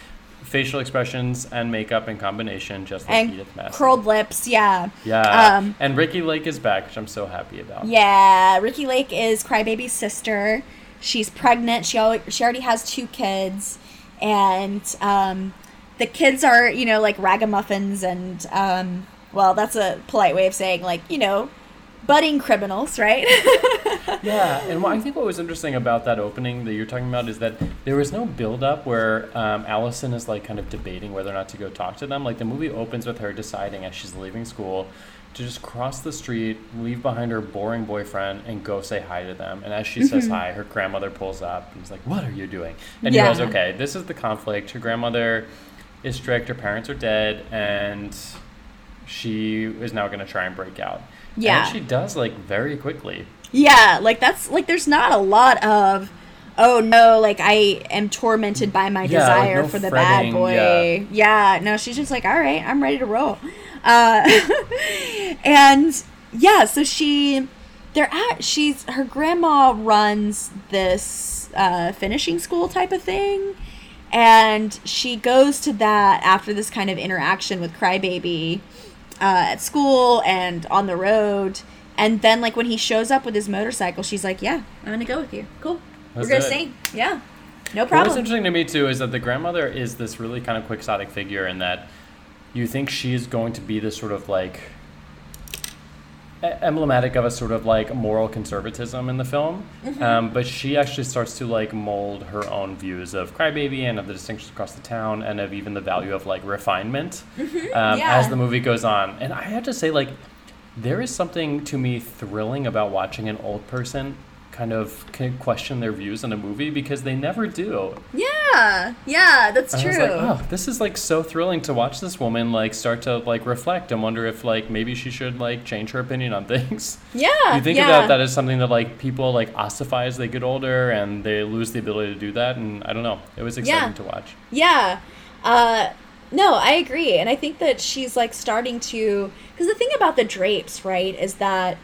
facial expressions and makeup in combination, just like and Edith Massey. curled lips. Yeah. Yeah. Um, and Ricki Lake is back, which I'm so happy about. Yeah, Ricki Lake is Crybaby's sister. She's pregnant. She al- she already has two kids, and um, the kids are you know like ragamuffins and um, well, that's a polite way of saying like you know, budding criminals, right? Yeah, and what I think what was interesting about that opening that you're talking about is that there was no build up where um, Allison is like kind of debating whether or not to go talk to them. Like the movie opens with her deciding as she's leaving school to just cross the street, leave behind her boring boyfriend, and go say hi to them. And as she says mm-hmm. hi, her grandmother pulls up and is like, "What are you doing?" And you Yeah. realize, okay, this is the conflict. Her grandmother is strict. Her parents are dead, and she is now going to try and break out. Yeah. and she does like very quickly. yeah, like that's like there's not a lot of. Oh no! Like I am tormented by my Yeah, like, desire no for the fretting, bad boy. Yeah. no, she's just like, all right, I'm ready to roll. Uh, and yeah, so she, they're at she's her grandma runs this uh, finishing school type of thing, and she goes to that after this kind of interaction with Crybaby uh, at school and on the road. And then, like when he shows up with his motorcycle, she's like, "Yeah, I'm gonna go with you. Cool. Let's We're gonna it." sing. Yeah, no problem What's interesting to me too is that the grandmother is this really kind of quixotic figure in that you think she's going to be this sort of like emblematic of a sort of like moral conservatism in the film, Mm-hmm. um, but she actually starts to like mold her own views of Crybaby and of the distinctions across the town and of even the value of like refinement um, Mm-hmm. yeah. as the movie goes on. And I have to say, like, there is something to me thrilling about watching an old person kind of question their views in a movie because they never do. Yeah, yeah, that's And I true. was like, oh, this is like so thrilling to watch this woman like start to like reflect and wonder if like maybe she should like change her opinion on things. yeah, you think yeah. about that as something that like people like ossify as they get older and they lose the ability to do that and I don't know. It was exciting Yeah. to watch. Yeah. Uh, no, I agree. And I think that she's like starting to. Because the thing about the drapes, right, is that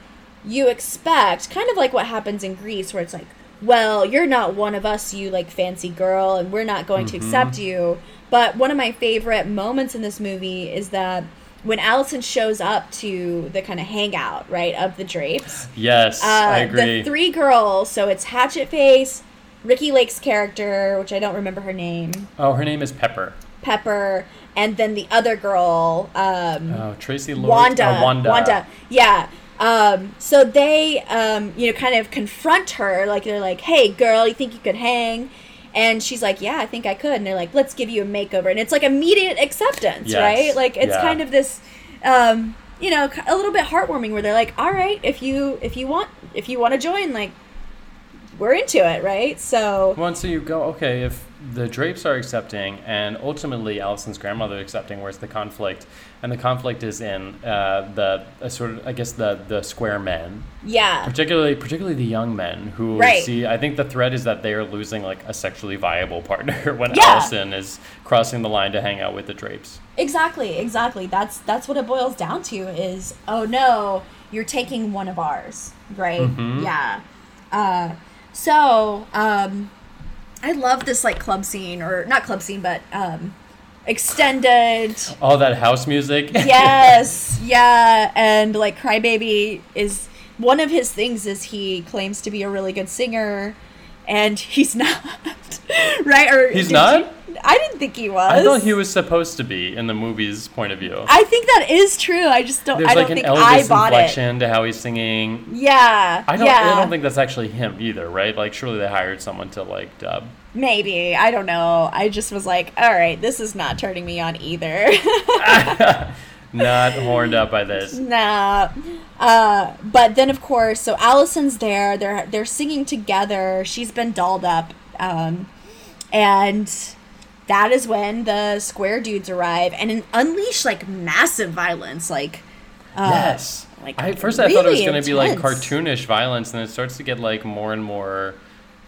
you expect, kind of like what happens in Grease, where it's like, well, you're not one of us, you like fancy girl, and we're not going to accept you. But one of my favorite moments in this movie is that when Allison shows up to the kind of hangout, right, of the drapes. Yes, Uh, I agree. The three girls, so it's Hatchet Face, Ricki Lake's character, which I don't remember her name, oh, her name is Pepper. Pepper, and then the other girl, um, Oh, Traci Lords. Wanda. oh, Wanda. Wanda. Yeah. Um, so they, um, you know, kind of confront her. Like, they're like, hey, girl, you think you could hang? And she's like, yeah, I think I could. And they're like, let's give you a makeover. And it's like immediate acceptance, Yes. right? Like, it's Yeah. kind of this, um, you know, a little bit heartwarming where they're like, all right, if you, if you want, if you want to join, like, we're into it, right? So, Once so you go, okay, if the Drapes are accepting and ultimately Allison's grandmother accepting, where's the conflict? And the conflict is in uh, the uh, sort of, I guess, the the square men, yeah. particularly particularly the young men who Right. see. I think the threat is that they are losing like a sexually viable partner when Yeah. Allison is crossing the line to hang out with the Drapes. Exactly, exactly. That's that's what it boils down to is oh no, you're taking one of ours, right? Mhm. Yeah. Uh, so um, I love this like club scene or not club scene, but um, extended. All that house music. yes, yeah, and like Crybaby is one of his things is he claims to be a really good singer, and he's not, right? Or He's not? you- I didn't think he was. I thought he was supposed to be in the movie's point of view. I think that is true. I just don't. There's I don't like an think Elvis I bought it. inflection to how he's singing. Yeah. I don't. Yeah. I don't think that's actually him either, right? Like, surely they hired someone to like dub. Maybe I don't know. I just was like, all right, this is not turning me on either. Not horned up by this. nah. Uh, but then of course, so Allison's there. They're they're singing together. She's been dolled up, um, and that is when the square dudes arrive and unleash like massive violence. Like, uh, yes. like, I, at first, I thought it was going to be like cartoonish violence, and it starts to get like more and more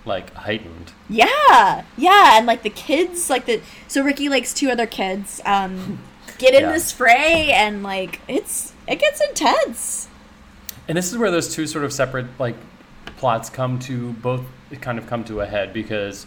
like heightened. Yeah, yeah, and like the kids, like the so Ricki Lake's two other kids, um, get in Yeah. this fray, and like it's it gets intense. And this is where those two sort of separate like plots come to both kind of come to a head because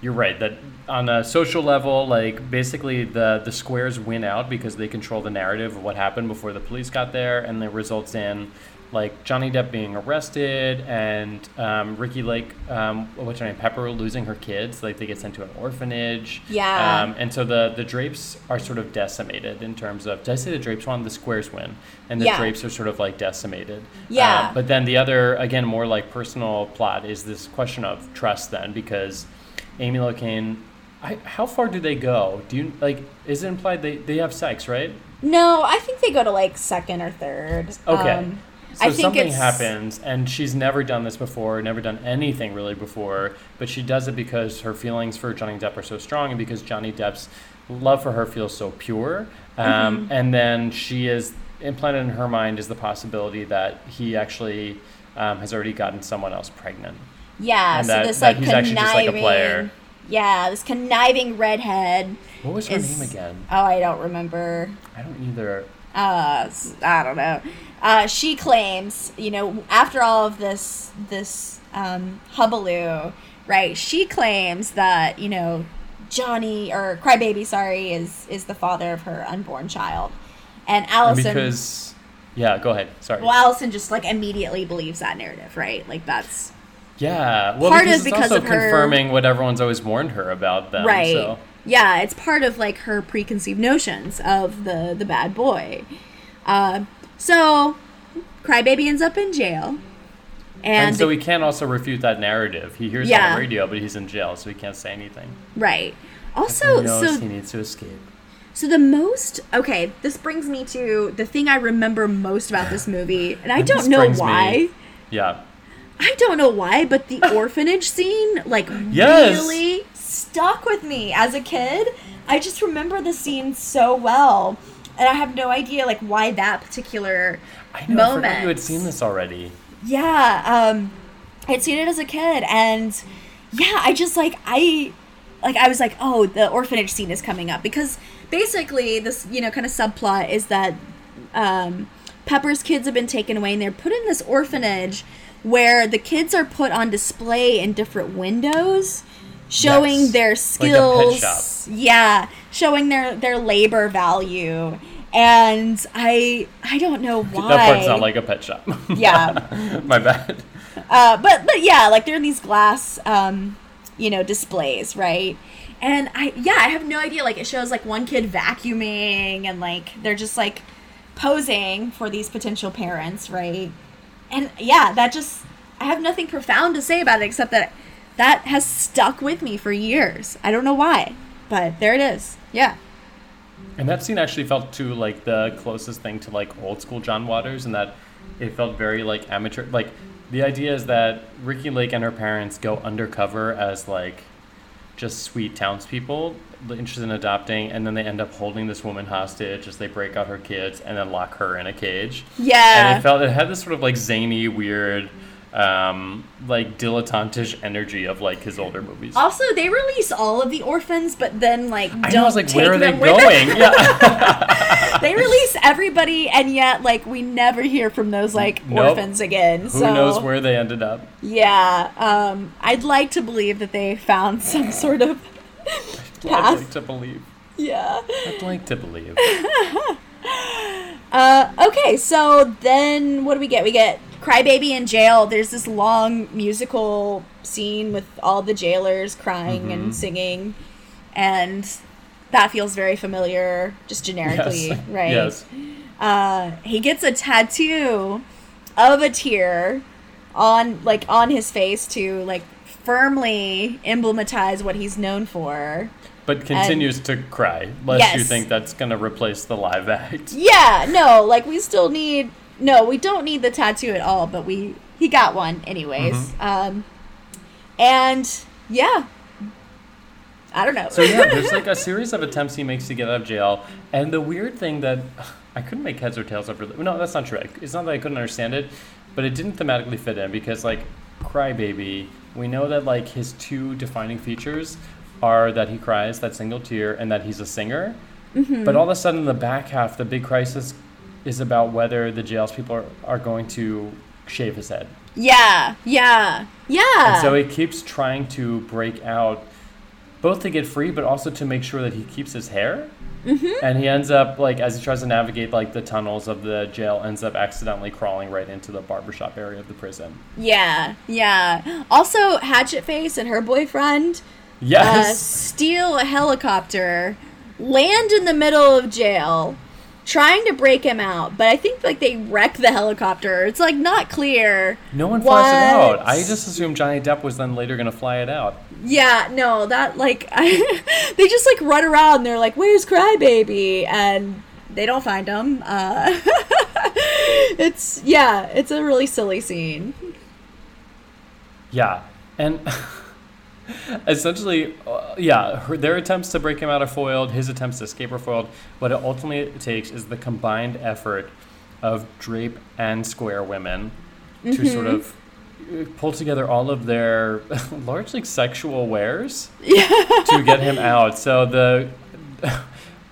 you're right that on a social level like basically the the squares win out because they control the narrative of what happened before the police got there and it results in like Johnny Depp being arrested and um, Ricki Lake, um, what's her name, Pepper losing her kids, like they get sent to an orphanage. Yeah. Um, and so the the drapes are sort of decimated in terms of. Did I say the drapes won? The squares win, and the Yeah. drapes are sort of like decimated. Yeah. Uh, but then the other, again, more like personal plot is this question of trust. Then because Amy Locane, I, how far do they go? Do you like? Is it implied they they have sex, right? No, I think they go to like second or third. Okay. Um, So I something happens, and she's never done this before, never done anything really before, but she does it because her feelings for Johnny Depp are so strong, and because Johnny Depp's love for her feels so pure. Um, Mm-hmm. And then she is implanted in her mind is the possibility that he actually um, has already gotten someone else pregnant. Yeah, And so that- this like he's actually conniving. just like a player. Yeah, this conniving redhead. What was her is, name again? Oh, I don't remember. I don't either. uh I don't know uh she claims you know after all of this this um hubaloo right she claims that you know johnny or crybaby sorry is is the father of her unborn child and And allison because, yeah, go ahead. Sorry. well allison just like immediately believes that narrative right like that's Yeah, well, Part because of it's because also of her- confirming what everyone's always warned her about them. right So. yeah it's part of like her preconceived notions of the the bad boy uh, so crybaby ends up in jail And, and, so he can't also refute that narrative. He hears it Yeah. on the radio, but he's in jail, so he can't say anything. right also he knows so he needs to escape. so the most okay this brings me to the thing i remember most about this movie and i This don't know brings me- why Yeah. I don't know why, but the orphanage scene like Yes. really stuck with me as a kid. I just remember the scene so well, and I have no idea like why that particular I know. I moment. you had seen this already. Yeah, um, I'd seen it as a kid, and yeah, I just like I, like I was like, oh, the orphanage scene is coming up because basically this you know kind of subplot is that um, Pepper's kids have been taken away and they're put in this orphanage where the kids are put on display in different windows. Showing Yes, their like skills, shop. yeah, showing their their labor value, and I I don't know why. That part's not like a pet shop. Yeah. My bad. Uh, but but yeah, like there are in these glass, um, you know, displays, right? And I yeah, I have no idea. Like it shows like one kid vacuuming, and like they're just like posing for these potential parents, right? And yeah, that just I have nothing profound to say about it except that that has stuck with me for years. I don't know why, but there it is. Yeah. And that scene actually felt to like the closest thing to like old school John Waters, and that it felt very like amateur. Like the idea is that Ricki Lake and her parents go undercover as like just sweet townspeople interested in adopting, and then they end up holding this woman hostage as they break out her kids and then lock her in a cage. Yeah, and it felt it had this sort of like zany, weird, um, like dilettantish energy of like his older movies. also, they release all of the orphans, but then like don't I know, I was like, take where are they them. going? Yeah. they release everybody, and yet like we never hear from those like Nope. orphans again. Who so knows where they ended up? yeah, um, I'd like to believe that they found some sort of I'd path. like to believe. Yeah. I'd like to believe. Uh, okay, so then what do we get? We get Crybaby in jail. There's this long musical scene with all the jailers crying Mm-hmm. and singing, and that feels very familiar, just generically, Yes. right? Yes. uh, he gets a tattoo of a tear on like on his face to like firmly emblematize what he's known for. But continues to cry, lest you think that's going to replace the live act. Yeah, no, like we still need no, we don't need the tattoo at all, but we he got one anyways. Mm-hmm. Um and yeah. I don't know. So yeah, there's like a series of attempts he makes to get out of jail, and the weird thing that I couldn't make heads or tails of. Really, no, that's not true. It's not that I couldn't understand it, but it didn't thematically fit in because like Crybaby, we know that like his two defining features are that he cries that single tear and that he's a singer. Mm-hmm. But all of a sudden, the back half, the big crisis is about whether the jails people are, are going to shave his head. yeah, yeah. Yeah. And so he keeps trying to break out, both to get free, but also to make sure that he keeps his hair. Mm-hmm. And he ends up like as he tries to navigate like the tunnels of the jail, ends up accidentally crawling right into the barbershop area of the prison. yeah, yeah. Also Hatchet Face and her boyfriend uh, steal a helicopter, land in the middle of jail, trying to break him out. But I think like they wreck the helicopter. It's like not clear. no one flies it out. I just assumed Johnny Depp was then later gonna fly it out. Yeah, no, that like I, they just like run around. And They're like, "Where's Crybaby?" and they don't find him. Uh, it's yeah, it's a really silly scene. Yeah, and essentially, uh, yeah, her, their attempts to break him out are foiled. His attempts to escape are foiled. What it ultimately takes is the combined effort of Drape and Square women to sort of uh, pull together all of their largely sexual wares to get him out. So the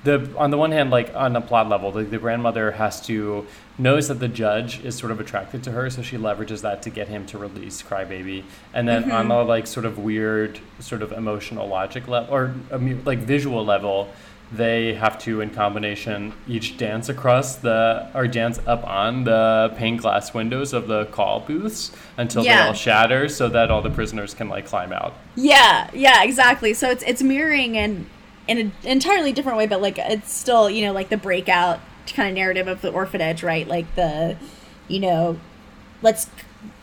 the on the one hand, like on a plot level, the, the grandmother has to knows that the judge is sort of attracted to her, so she leverages that to get him to release Crybaby. And then on the like sort of weird, sort of emotional logic level or um, like visual level, they have to in combination each dance across the or dance up on the pane glass windows of the call booths until they all shatter, so that all the prisoners can like climb out. Yeah, yeah, exactly. So it's it's mirroring in in an entirely different way, but like it's still you know like the breakout kind of narrative of the orphanage, right? Like the you know let's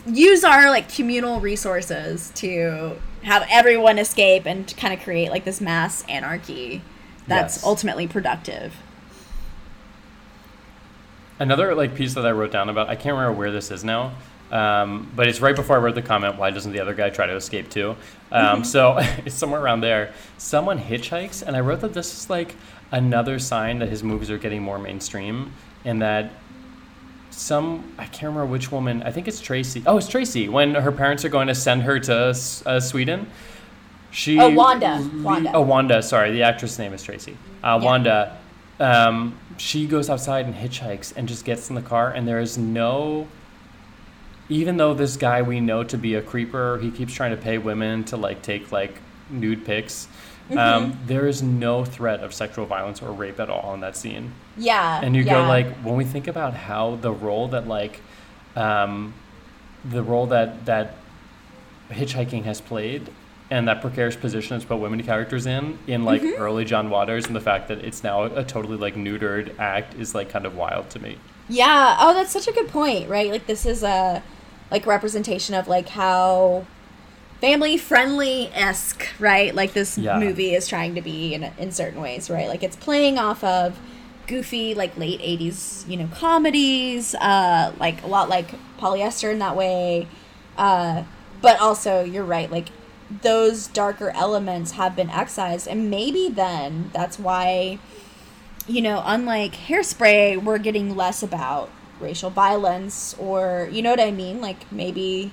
use our like communal resources to have everyone escape and to kind of create like this mass anarchy that's Yes. ultimately productive. Another like piece that I wrote down about, I can't remember where this is now, Um, but it's right before I wrote the comment. Why doesn't the other guy try to escape too? Um, So it's somewhere around there. Someone hitchhikes, and I wrote that this is like another sign that his movies are getting more mainstream, and that some I can't remember which woman. I think it's Traci. Oh, it's Traci. When her parents are going to send her to uh, Sweden, she Oh, Wanda. Wanda. Oh, Wanda. Sorry, the actress name is Traci. Uh, Yeah. Wanda. Um, she goes outside and hitchhikes and just gets in the car, and there is no. Even though this guy we know to be a creeper, he keeps trying to pay women to like take like nude pics. Mm-hmm. Um, there is no threat of sexual violence or rape at all in that scene Yeah. and you yeah. go like when we think about how the role that like um, the role that that hitchhiking has played and that precarious position it's put women characters in in like Mm-hmm. early john waters and the fact that it's now a totally like neutered act is like kind of wild to me Yeah. Oh, that's such a good point, right? Like this is a like representation of like how family friendly esque, right? Like this Yeah. movie is trying to be in in certain ways, right? Like it's playing off of goofy like late 80s you know comedies uh like a lot like polyester in that way uh but also you're right like those darker elements have been excised and maybe then that's why you know, unlike hairspray, we're getting less about racial violence or you know what I mean? Like maybe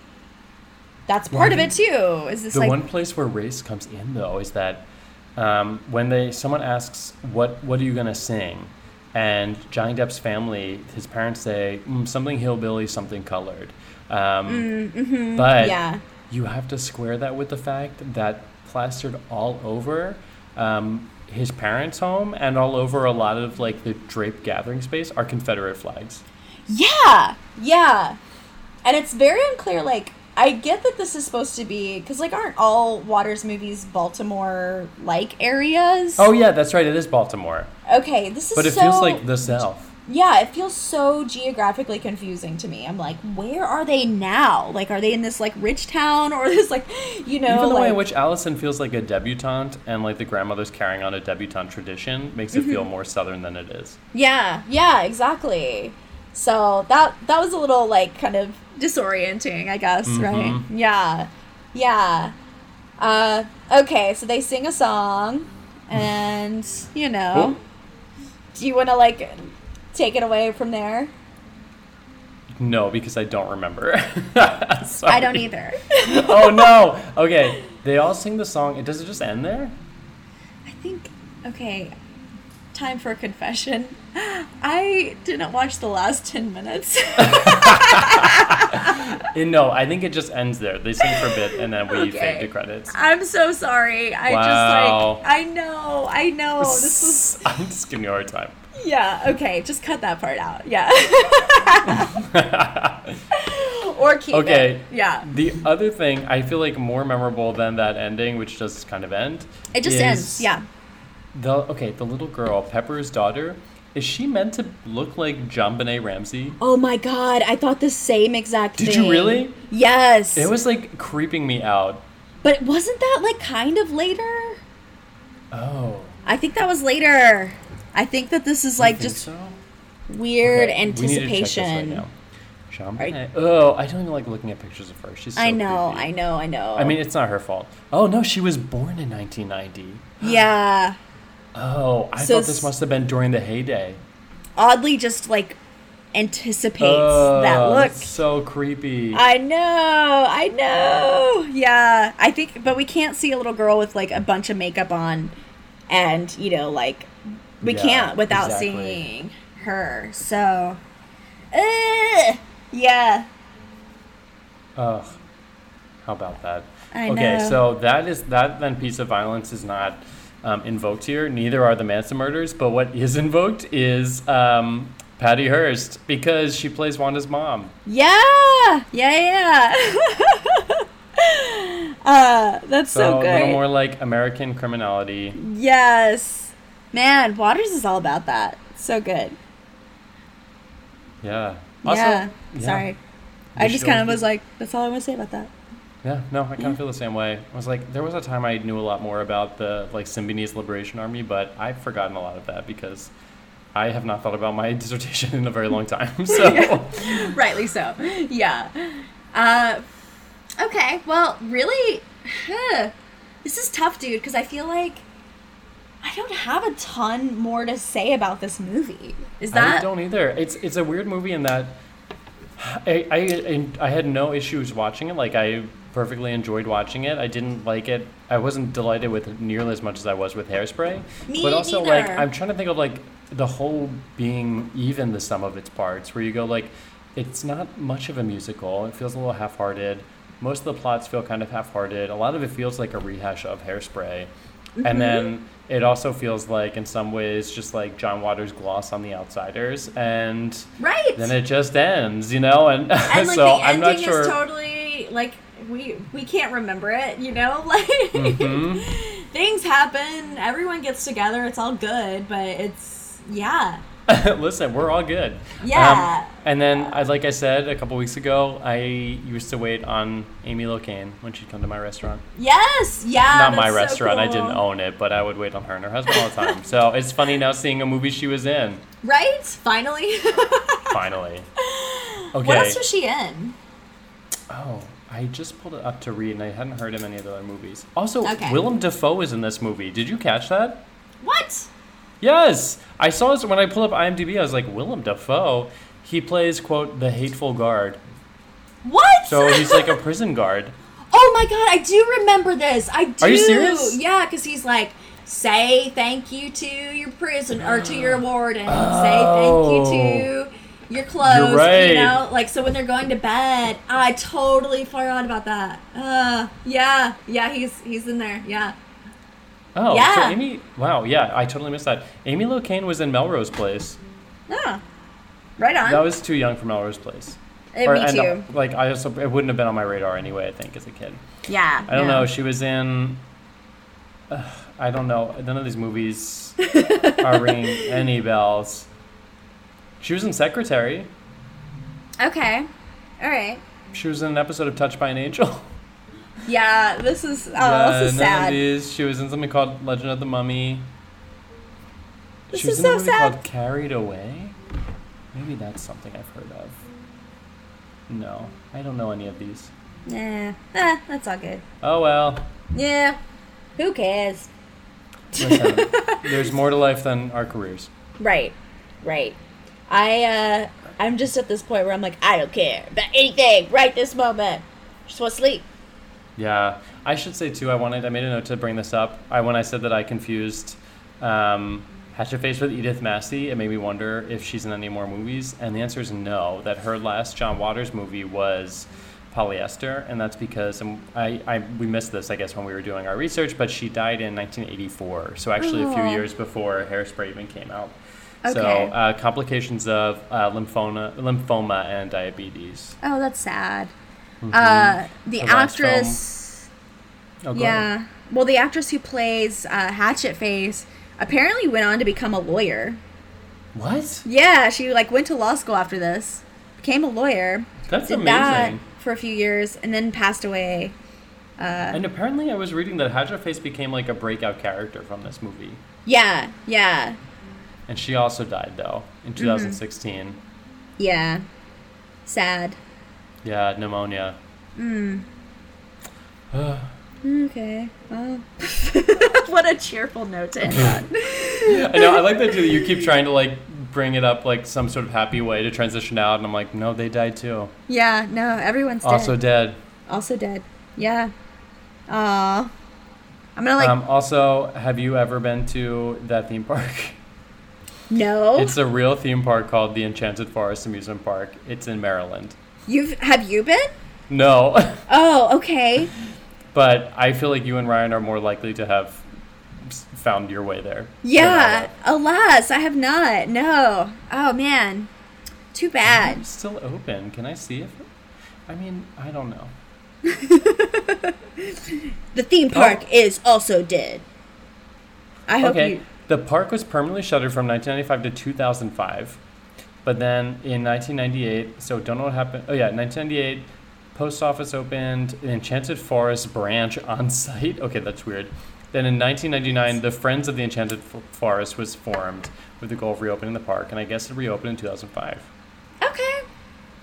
that's part I of it too. Is this the like one place where race comes in though is that um, when they someone asks what what are you gonna sing and Johnny Depp's family his parents say mm, something hillbilly something colored um, mhm, but yeah. you have to square that with the fact that plastered all over um, his parents' home and all over a lot of like the draped gathering space are Confederate flags. Yeah. Yeah. And it's very unclear like I get that this is supposed to be cuz like aren't all Waters movies Baltimore like areas? Oh yeah, that's right. It is Baltimore, Okay, this is but it so feels like the South. Yeah, it feels so geographically confusing to me. I'm like, where are they now? Like, are they in this like rich town or this like, you know, Even the like, way in which Allison feels like a debutante and like the grandmother's carrying on a debutante tradition makes it Mm-hmm. feel more southern than it is. yeah, yeah, exactly. So that that was a little like kind of disorienting, I guess, right? Mhm. Yeah, yeah. Uh, okay, so they sing a song, and you know, do you want to like take it away from there? No, because I don't remember. I don't either. oh no. Okay, they all sing the song. It does it just end there? I think okay. Time for a confession. I didn't watch the last ten minutes. No, I think it just ends there. They sing for a bit and then we Okay. fade to credits. I'm so sorry. I Wow. just like I know, I know. This was I'm just giving you a hard time. yeah. Okay, just cut that part out. Yeah. or keep Okay. it. Yeah. the other thing I feel like more memorable than that ending, which does kind of end. It just ends. Yeah. The okay, the little girl, Pepper's daughter. Is she meant to look like JonBenét Ramsey? Oh my god, I thought the same exact Did thing. you really? Yes. It was like creeping me out. But wasn't that like kind of later? Oh. I think that was later. I think that this is like just so? weird Okay, we need to check this right anticipation. now. Jean Oh, I don't even like looking at pictures of her. She's so I know, creepy. I know, I know. I mean, it's not her fault. Oh no, she was born in 1990. yeah. Oh, I So thought this must have been during the heyday. Oddly, just like anticipates oh, that look. so creepy. I know, I know. Yeah, I think, but we can't see a little girl with like a bunch of makeup on, and you know, like we Yeah, can't without exactly. seeing her. So, Ugh. yeah, Ugh. How about that? I okay, know. so that is that. Then piece of violence is not um, invoked here. Neither are the Manson murders. But what is invoked is um, Patty Hearst because she plays Wanda's mom. yeah, yeah, yeah. uh, that's so, So, a little more like American criminality. Yes, man, Waters is all about that. So good. Yeah. yeah. yeah. Sorry. I just kind of was like, that's all I want to say about that. Yeah, no, I kind of feel the same way. I was like, there was a time I knew a lot more about the like Symbionese Liberation Army, but I've forgotten a lot of that because I have not thought about my dissertation in a very long time. So Rightly so. Yeah. Uh, okay. Well, really, huh, this is tough, dude. Because I feel like I don't have a ton more to say about this movie. Is that? I don't either. It's it's a weird movie in that I, I I had no issues watching it. Like I perfectly enjoyed watching it. I didn't like it. I wasn't delighted with it nearly as much as I was with Hairspray. Me but also like. I'm trying to think of like the whole being even the sum of its parts where you go like it's not much of a musical. It feels a little half-hearted. Most of the plots feel kind of half-hearted. A lot of it feels like a rehash of Hairspray. Mm-hmm. And then it also feels like in some ways just like John Waters' gloss on the outsiders and right? then it just ends, you know, and, and like so the I'm not sure. is totally like we we can't remember it. You know, like Mhm. things happen. Everyone gets together. It's all good, but it's yeah. Listen, we're all good. Yeah. Um, and then, I, like I said a couple weeks ago, I used to wait on Amy Locane when she'd come to my restaurant. Yes, yeah. Not my so restaurant. I didn't own it, but I would wait on her and her husband all the time. so it's funny now seeing a movie she was in. Right? Finally. Finally. Okay. What else was she in? Oh, I just pulled it up to read, and I hadn't heard of any of the other movies. Also, Okay. Willem Dafoe is in this movie. Did you catch that? What? Yes, I saw this when I pulled up IMDb. I was like, Willem Dafoe. He plays quote the hateful guard. What? So he's like a prison guard. oh my god, I do remember this. I do. Are you serious? Yeah, because he's like, say thank you to your prison or to your warden. Say thank you to oh. Your clothes. right. You know, like so when they're going to bed. I totally forgot about that. Uh, yeah, yeah, he's he's in there. Yeah. Oh, so Amy. Wow, yeah, I totally missed that. Amy Locane was in Melrose Place. Yeah. Right on. That was too young for Melrose Place. Uh, Or- me and, too. uh, like I also, it wouldn't have been on my radar anyway. I think as a kid. yeah. I don't yeah. know. She was in. Uh, I don't know. None of these movies are ringing any bells. She was in Secretary. Okay. All right. She was in an episode of Touched by an Angel. Yeah, this is oh, Yeah, this is sad. these. She was in something called Legend of the Mummy. This she was is in a so movie sad. called Carried Away. Maybe that's something I've heard of. No, I don't know any of these. Nah, eh, that's all good. Oh well. Yeah, who cares? Listen, there's more to life than our careers. Right, right. I uh, I'm just at this point where I'm like, I don't care about anything right this moment. Just want to sleep. Yeah, I should say too. I wanted. I made a note to bring this up. I when I said that I confused um, Hatchet Face with Edith Massey, it made me wonder if she's in any more movies. And the answer is no. That her last John Waters movie was Polyester, and that's because and I, I we missed this I guess when we were doing our research, but she died in 1984. So actually a few years before Hairspray even came out. So uh, complications of uh, lymphoma, lymphoma and diabetes. Oh, that's sad. Mhm. Uh, the last actress. Oh, go ahead. Yeah. Well, the actress who plays uh, Hatchet Face apparently went on to become a lawyer. What? Yeah, she like went to law school after this, became a lawyer, That's did amazing. that for a few years, and then passed away. Uh, And apparently, I was reading that Hatchet Face became like a breakout character from this movie. yeah, yeah, And she also died, though, Mm-hmm. in 2016. yeah. Sad. Yeah, pneumonia. Mm. Okay. Well. what a cheerful note to end on. I know, I like that too. You keep trying to like bring it up like some sort of happy way to transition out, and I'm like, no, they died too. Yeah. No. Everyone's dead. Also dead. Also dead. Yeah. Aw. I'm gonna like. um, also, have you ever been to that theme park? no. It's a real theme park called the Enchanted Forest Amusement Park. It's in Maryland. You've have you been? No, Oh. Okay. but I feel like you and Ryan are more likely to have found your way there. Yeah. Alas, I have not. No. Oh man. Too bad. It's still open. Can I see if? I mean, I don't know. The theme park oh. is also dead. I hope okay, you. The park was permanently shuttered from 1995 to 2005, but then in 1998, so don't know what happened. Oh yeah, 1998, post office opened an Enchanted Forest branch on site. Okay, that's weird. Then in 1999, the Friends of the Enchanted Forest was formed with the goal of reopening the park, and I guess it reopened in 2005. Okay.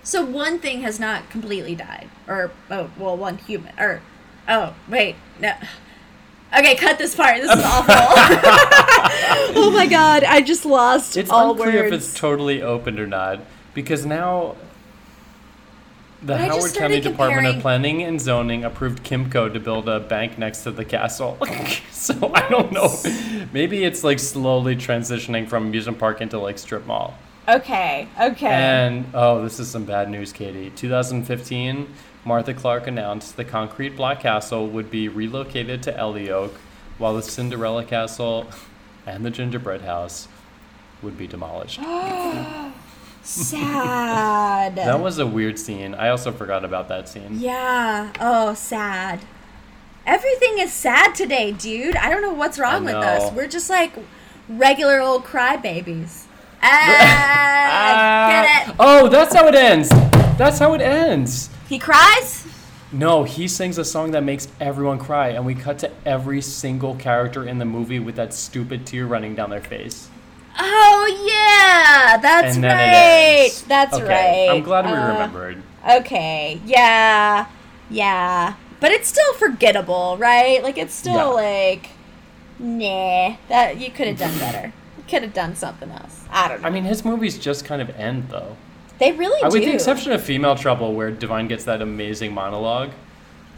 So one thing has not completely died, or oh, well, one human, or oh wait, no. Okay, cut this part. This is awful. oh my god, I just lost all words. It's all unclear words. if it's totally opened or not because now the But Howard County Department of Planning and Zoning approved Kimco to build a bank next to the castle. so I don't know. Maybe it's like slowly transitioning from amusement park into like strip mall. Okay, okay. And oh, this is some bad news, Katie. 2015, Martha Clark announced the concrete block castle would be relocated to Ellioke, while the Cinderella castle and the gingerbread house would be demolished. sad. That was a weird scene. I also forgot about that scene. Yeah. Oh, sad. Everything is sad today, dude. I don't know what's wrong with us. We're just like regular old crybabies. Ah, Ah, get it? Oh, that's how it ends. That's how it ends. He cries? No, he sings a song that makes everyone cry, and we cut to every single character in the movie with that stupid tear running down their face. Oh, yeah. That's and right. That's Okay, right. I'm glad we Uh, remembered. Okay. Yeah. Yeah. But it's still forgettable, right? Like, it's still Yeah. like, nah. That You could have done better. You could have done something else. I don't know. I mean, his movies just kind of end though. They really Uh, do. with the exception of Female Trouble, where Divine gets that amazing monologue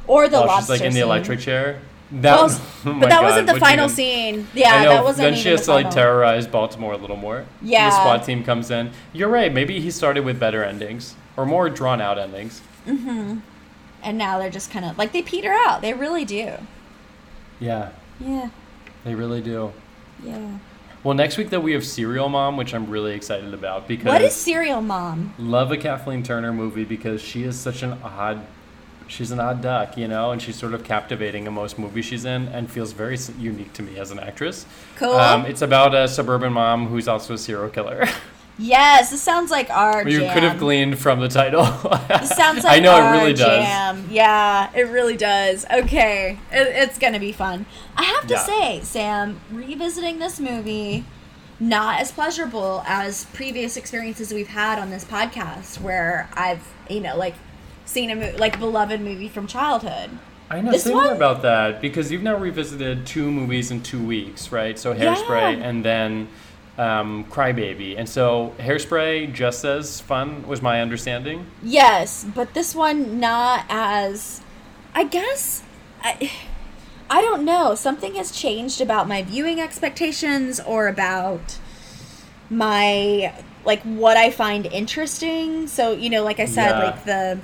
or the lobster she's like in the scene. electric chair. That, Well, oh but that God, wasn't the final even- scene. Yeah, know. that wasn't then she has the to like final. terrorize Baltimore a little more. Yeah. The SWAT team comes in. You're right. Maybe he started with better endings or more drawn out endings. Mm-hmm. And now they're just kind of like they peter out. They really do. Yeah, Yeah, they really do. yeah. Well, next week though we have Serial Mom, which I'm really excited about because What is Serial Mom? love a Kathleen Turner movie because she is such an odd. She's an odd duck, you know, and she's sort of captivating in most movies she's in, and feels very unique to me as an actress. Cool. Um, it's about a suburban mom who's also a serial killer. yes, this sounds like our you jam. could have gleaned from the title. This sounds like I know our it really does. jam. Yeah, it really does. Okay, it, it's gonna be fun. I have to Yeah. say, Sam, revisiting this movie, not as pleasurable as previous experiences we've had on this podcast, where I've you know like seen a mo- like beloved movie from childhood. I know. This more one- about that because you've now revisited two movies in two weeks, right? So Hairspray Yeah. and then um, Crybaby, and so Hairspray just as fun was my understanding. Yes, but this one not as I guess I I don't know. Something has changed about my viewing expectations or about my like what I find interesting. So, you know, like I said, Yeah. like the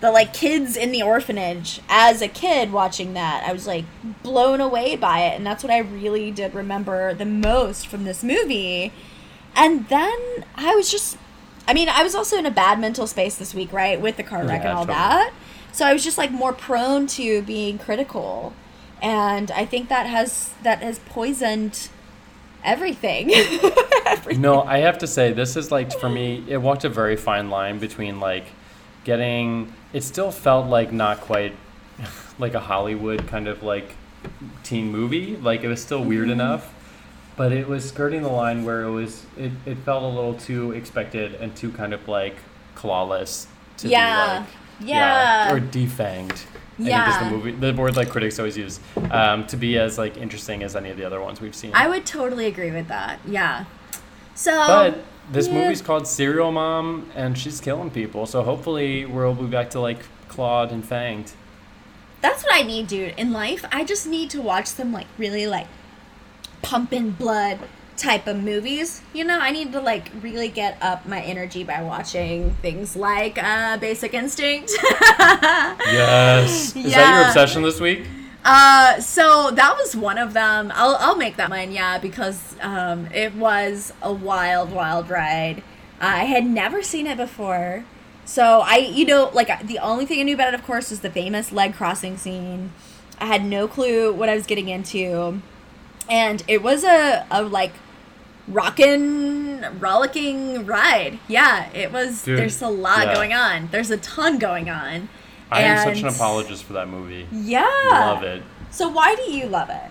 the like kids in the orphanage as a kid watching that, I was like blown away by it and that's what I really did remember the most from this movie. And then I was just I mean, I was also in a bad mental space this week, right, with the car wreck Yeah, and all totally. that. So I was just like more prone to being critical. And I think that has that has poisoned everything. everything. No, I have to say this is like for me. It walked a very fine line between like getting. It still felt like not quite like a Hollywood kind of like teen movie. Like it was still weird Mm-hmm. enough, but it was skirting the line where it was. It, it felt a little too expected and too kind of like clawless to Yeah. be like. Yeah. or defanged. I think is Yeah. the movie the word like critics always use um, to be as like interesting as any of the other ones we've seen. I would totally agree with that. Yeah. So But this yeah. movie's called Serial Mom, and she's killing people. So hopefully we'll be back to like clawed and fanged. that's what I need, dude. In life, I just need to watch some like really like pumping blood type of movies. You know, I need to like really get up my energy by watching things like uh, Basic Instinct. Yes. Is that your obsession this week? Uh, so that was one of them. I'll I'll make that mine, yeah, because um, it was a wild, wild ride. I had never seen it before, so I, you know, like the only thing I knew about it, of course, was the famous leg crossing scene. I had no clue what I was getting into, and it was a a like rockin' rollicking ride. Yeah, it was. Dude, there's a lot yeah. going on. There's a ton going on. I am such an apologist for that movie. Yeah. I love it. So why do you love it?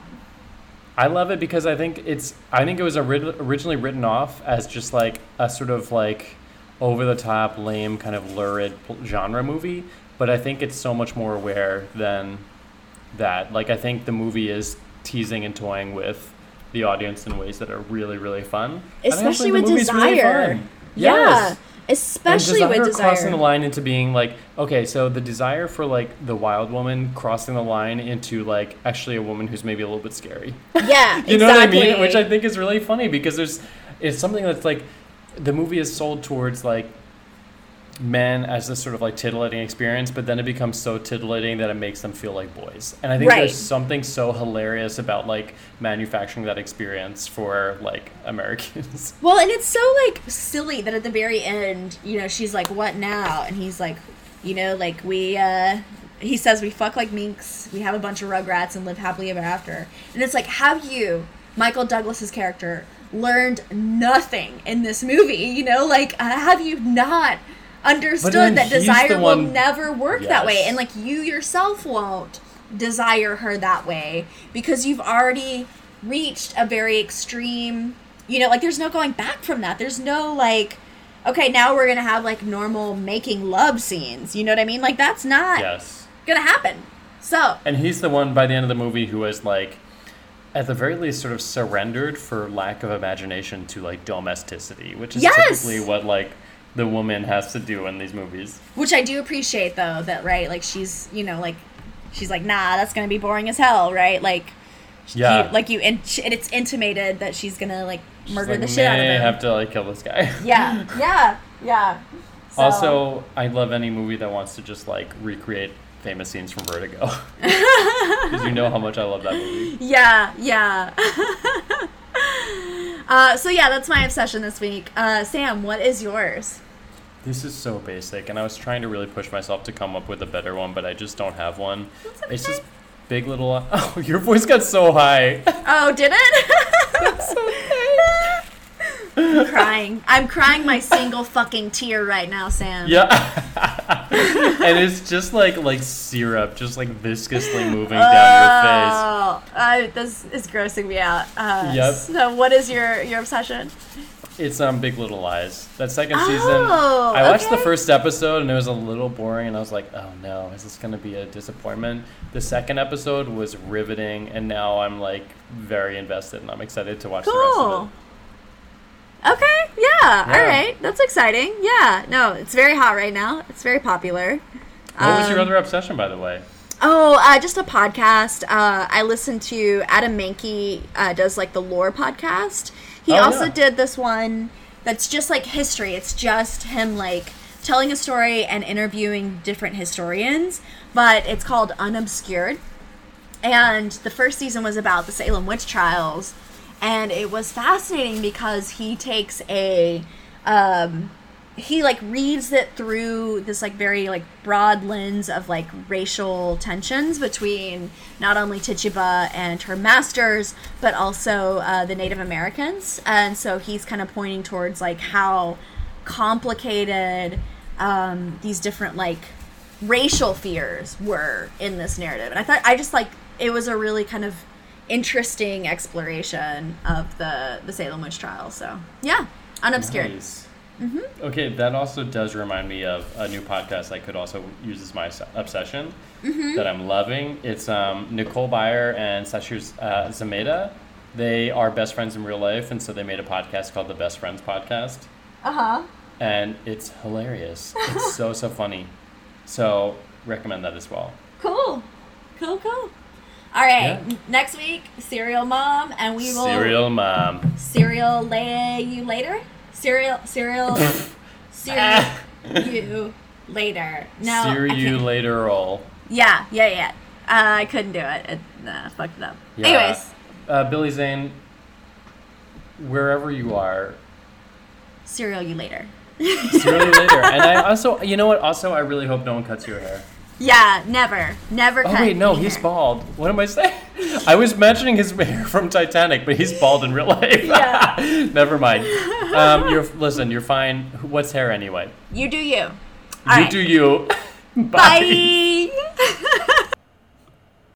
I love it because I think it's. I think it was ori- originally written off as just like a sort of like over the top, lame, kind of lurid genre movie. But I think it's so much more aware than that. Like I think the movie is teasing and toying with the audience in ways that are really, really fun. And Especially with really desire. fun. Yeah. Yes. Especially with desire crossing the line into being like okay so the desire for like the wild woman crossing the line into like actually a woman who's maybe a little bit scary. Yeah, you know what i mean? which i think is really funny because there's it's something that's like the movie is sold towards like men as this sort of like titillating experience but then it becomes so titillating that it makes them feel like boys and i think Right. there's something so hilarious about like manufacturing that experience for like americans Well, and it's so like silly that at the very end, you know, she's like, "What now?" and he's like, "You know, like we." uh He says we fuck like minks, we have a bunch of rugrats, and live happily ever after. And it's like, have you, Michael Douglas's character, learned nothing in this movie? You know, like uh, have you not understood that desire will never work that way, and like you yourself won't desire her that way because you've already reached a very extreme you know like there's no going back from that. There's no like okay now we're gonna have like normal making love scenes you know what i mean? Like that's not yes. gonna happen. So And he's the one by the end of the movie who is like, at the very least, sort of surrendered for lack of imagination to like domesticity, which is Yes! typically what like the woman has to do in these movies. which i do appreciate though that right like she's you know like she's like nah that's gonna be boring as hell right like Yeah. you, like you and it's intimated that she's gonna like murder like, the shit out of "May him have to like kill this guy. yeah yeah yeah So- Also, I love any movie that wants to just like recreate famous scenes from Vertigo, because you know how much I love that movie. Yeah, yeah. Uh, so yeah, that's my obsession this week. Uh, Sam, what is yours? This is so basic, and I was trying to really push myself to come up with a better one, but I just don't have one. That's It's just Big Little. Oh, your voice got so high. Oh, did it? I'm crying. I'm crying my single fucking tear right now, Sam. Yeah. and it's just like like syrup, just like viscously moving down your face. Oh, uh, this is grossing me out. Uh, Yep. So, what is your your obsession? It's um Big Little Lies. That second Oh, season. I watched the first episode and it was a little boring and I was like, "Oh no, is this going to be a disappointment?" The second episode was riveting and now I'm like very invested and I'm excited to watch the rest of it. Okay. Yeah. All Yeah. right. That's exciting. Yeah. No, it's very hot right now. It's very popular. What was your Um, other obsession by the way? Oh, uh, just a podcast. Uh, I listened to Adam Mahnke uh, does like the lore podcast. He Oh, also yeah. did this one that's just like history. It's just him like telling a story and interviewing different historians, but it's called Unobscured. And the first season was about the Salem witch trials, and it was fascinating because he takes a um, he like reads it through this like very like broad lens of like racial tensions between not only Tituba and her masters but also uh, the Native Americans. And so he's kind of pointing towards like how complicated um, these different like racial fears were in this narrative. And I thought I just like it was a really kind of interesting exploration of the the Salem witch trial so yeah unobscured Nice. Mm-hmm. Okay, that also does remind me of a new podcast I could also use as my obsession Mm-hmm. that I'm loving. It's um, Nicole Byer and Sasheer uh, Zamata. They are best friends in real life, and so they made a podcast called the Best Friends Podcast, uh-huh and it's hilarious. It's so so funny. So recommend that as well. Cool. Cool, cool. All right. Yeah. Next week, Serial Mom, and we will Serial Mom. Serial lay you later? Serial Serial Serial you later. No. See you later, all. Yeah, yeah, yeah. Uh, I couldn't do it. It uh, fucked it up. Yeah. Anyways, Uh, Billy Zane, wherever you are, Serial you later. see you later. And I also, you know what? Also, I really hope no one cuts your hair. Yeah, never. Never Oh wait, no, he's hair. bald. What am I saying? I was mentioning his hair from Titanic, but he's bald in real life. Yeah. Never mind. Um, you're listen. You're fine. What's hair anyway? You do you. you All right. do you. Bye.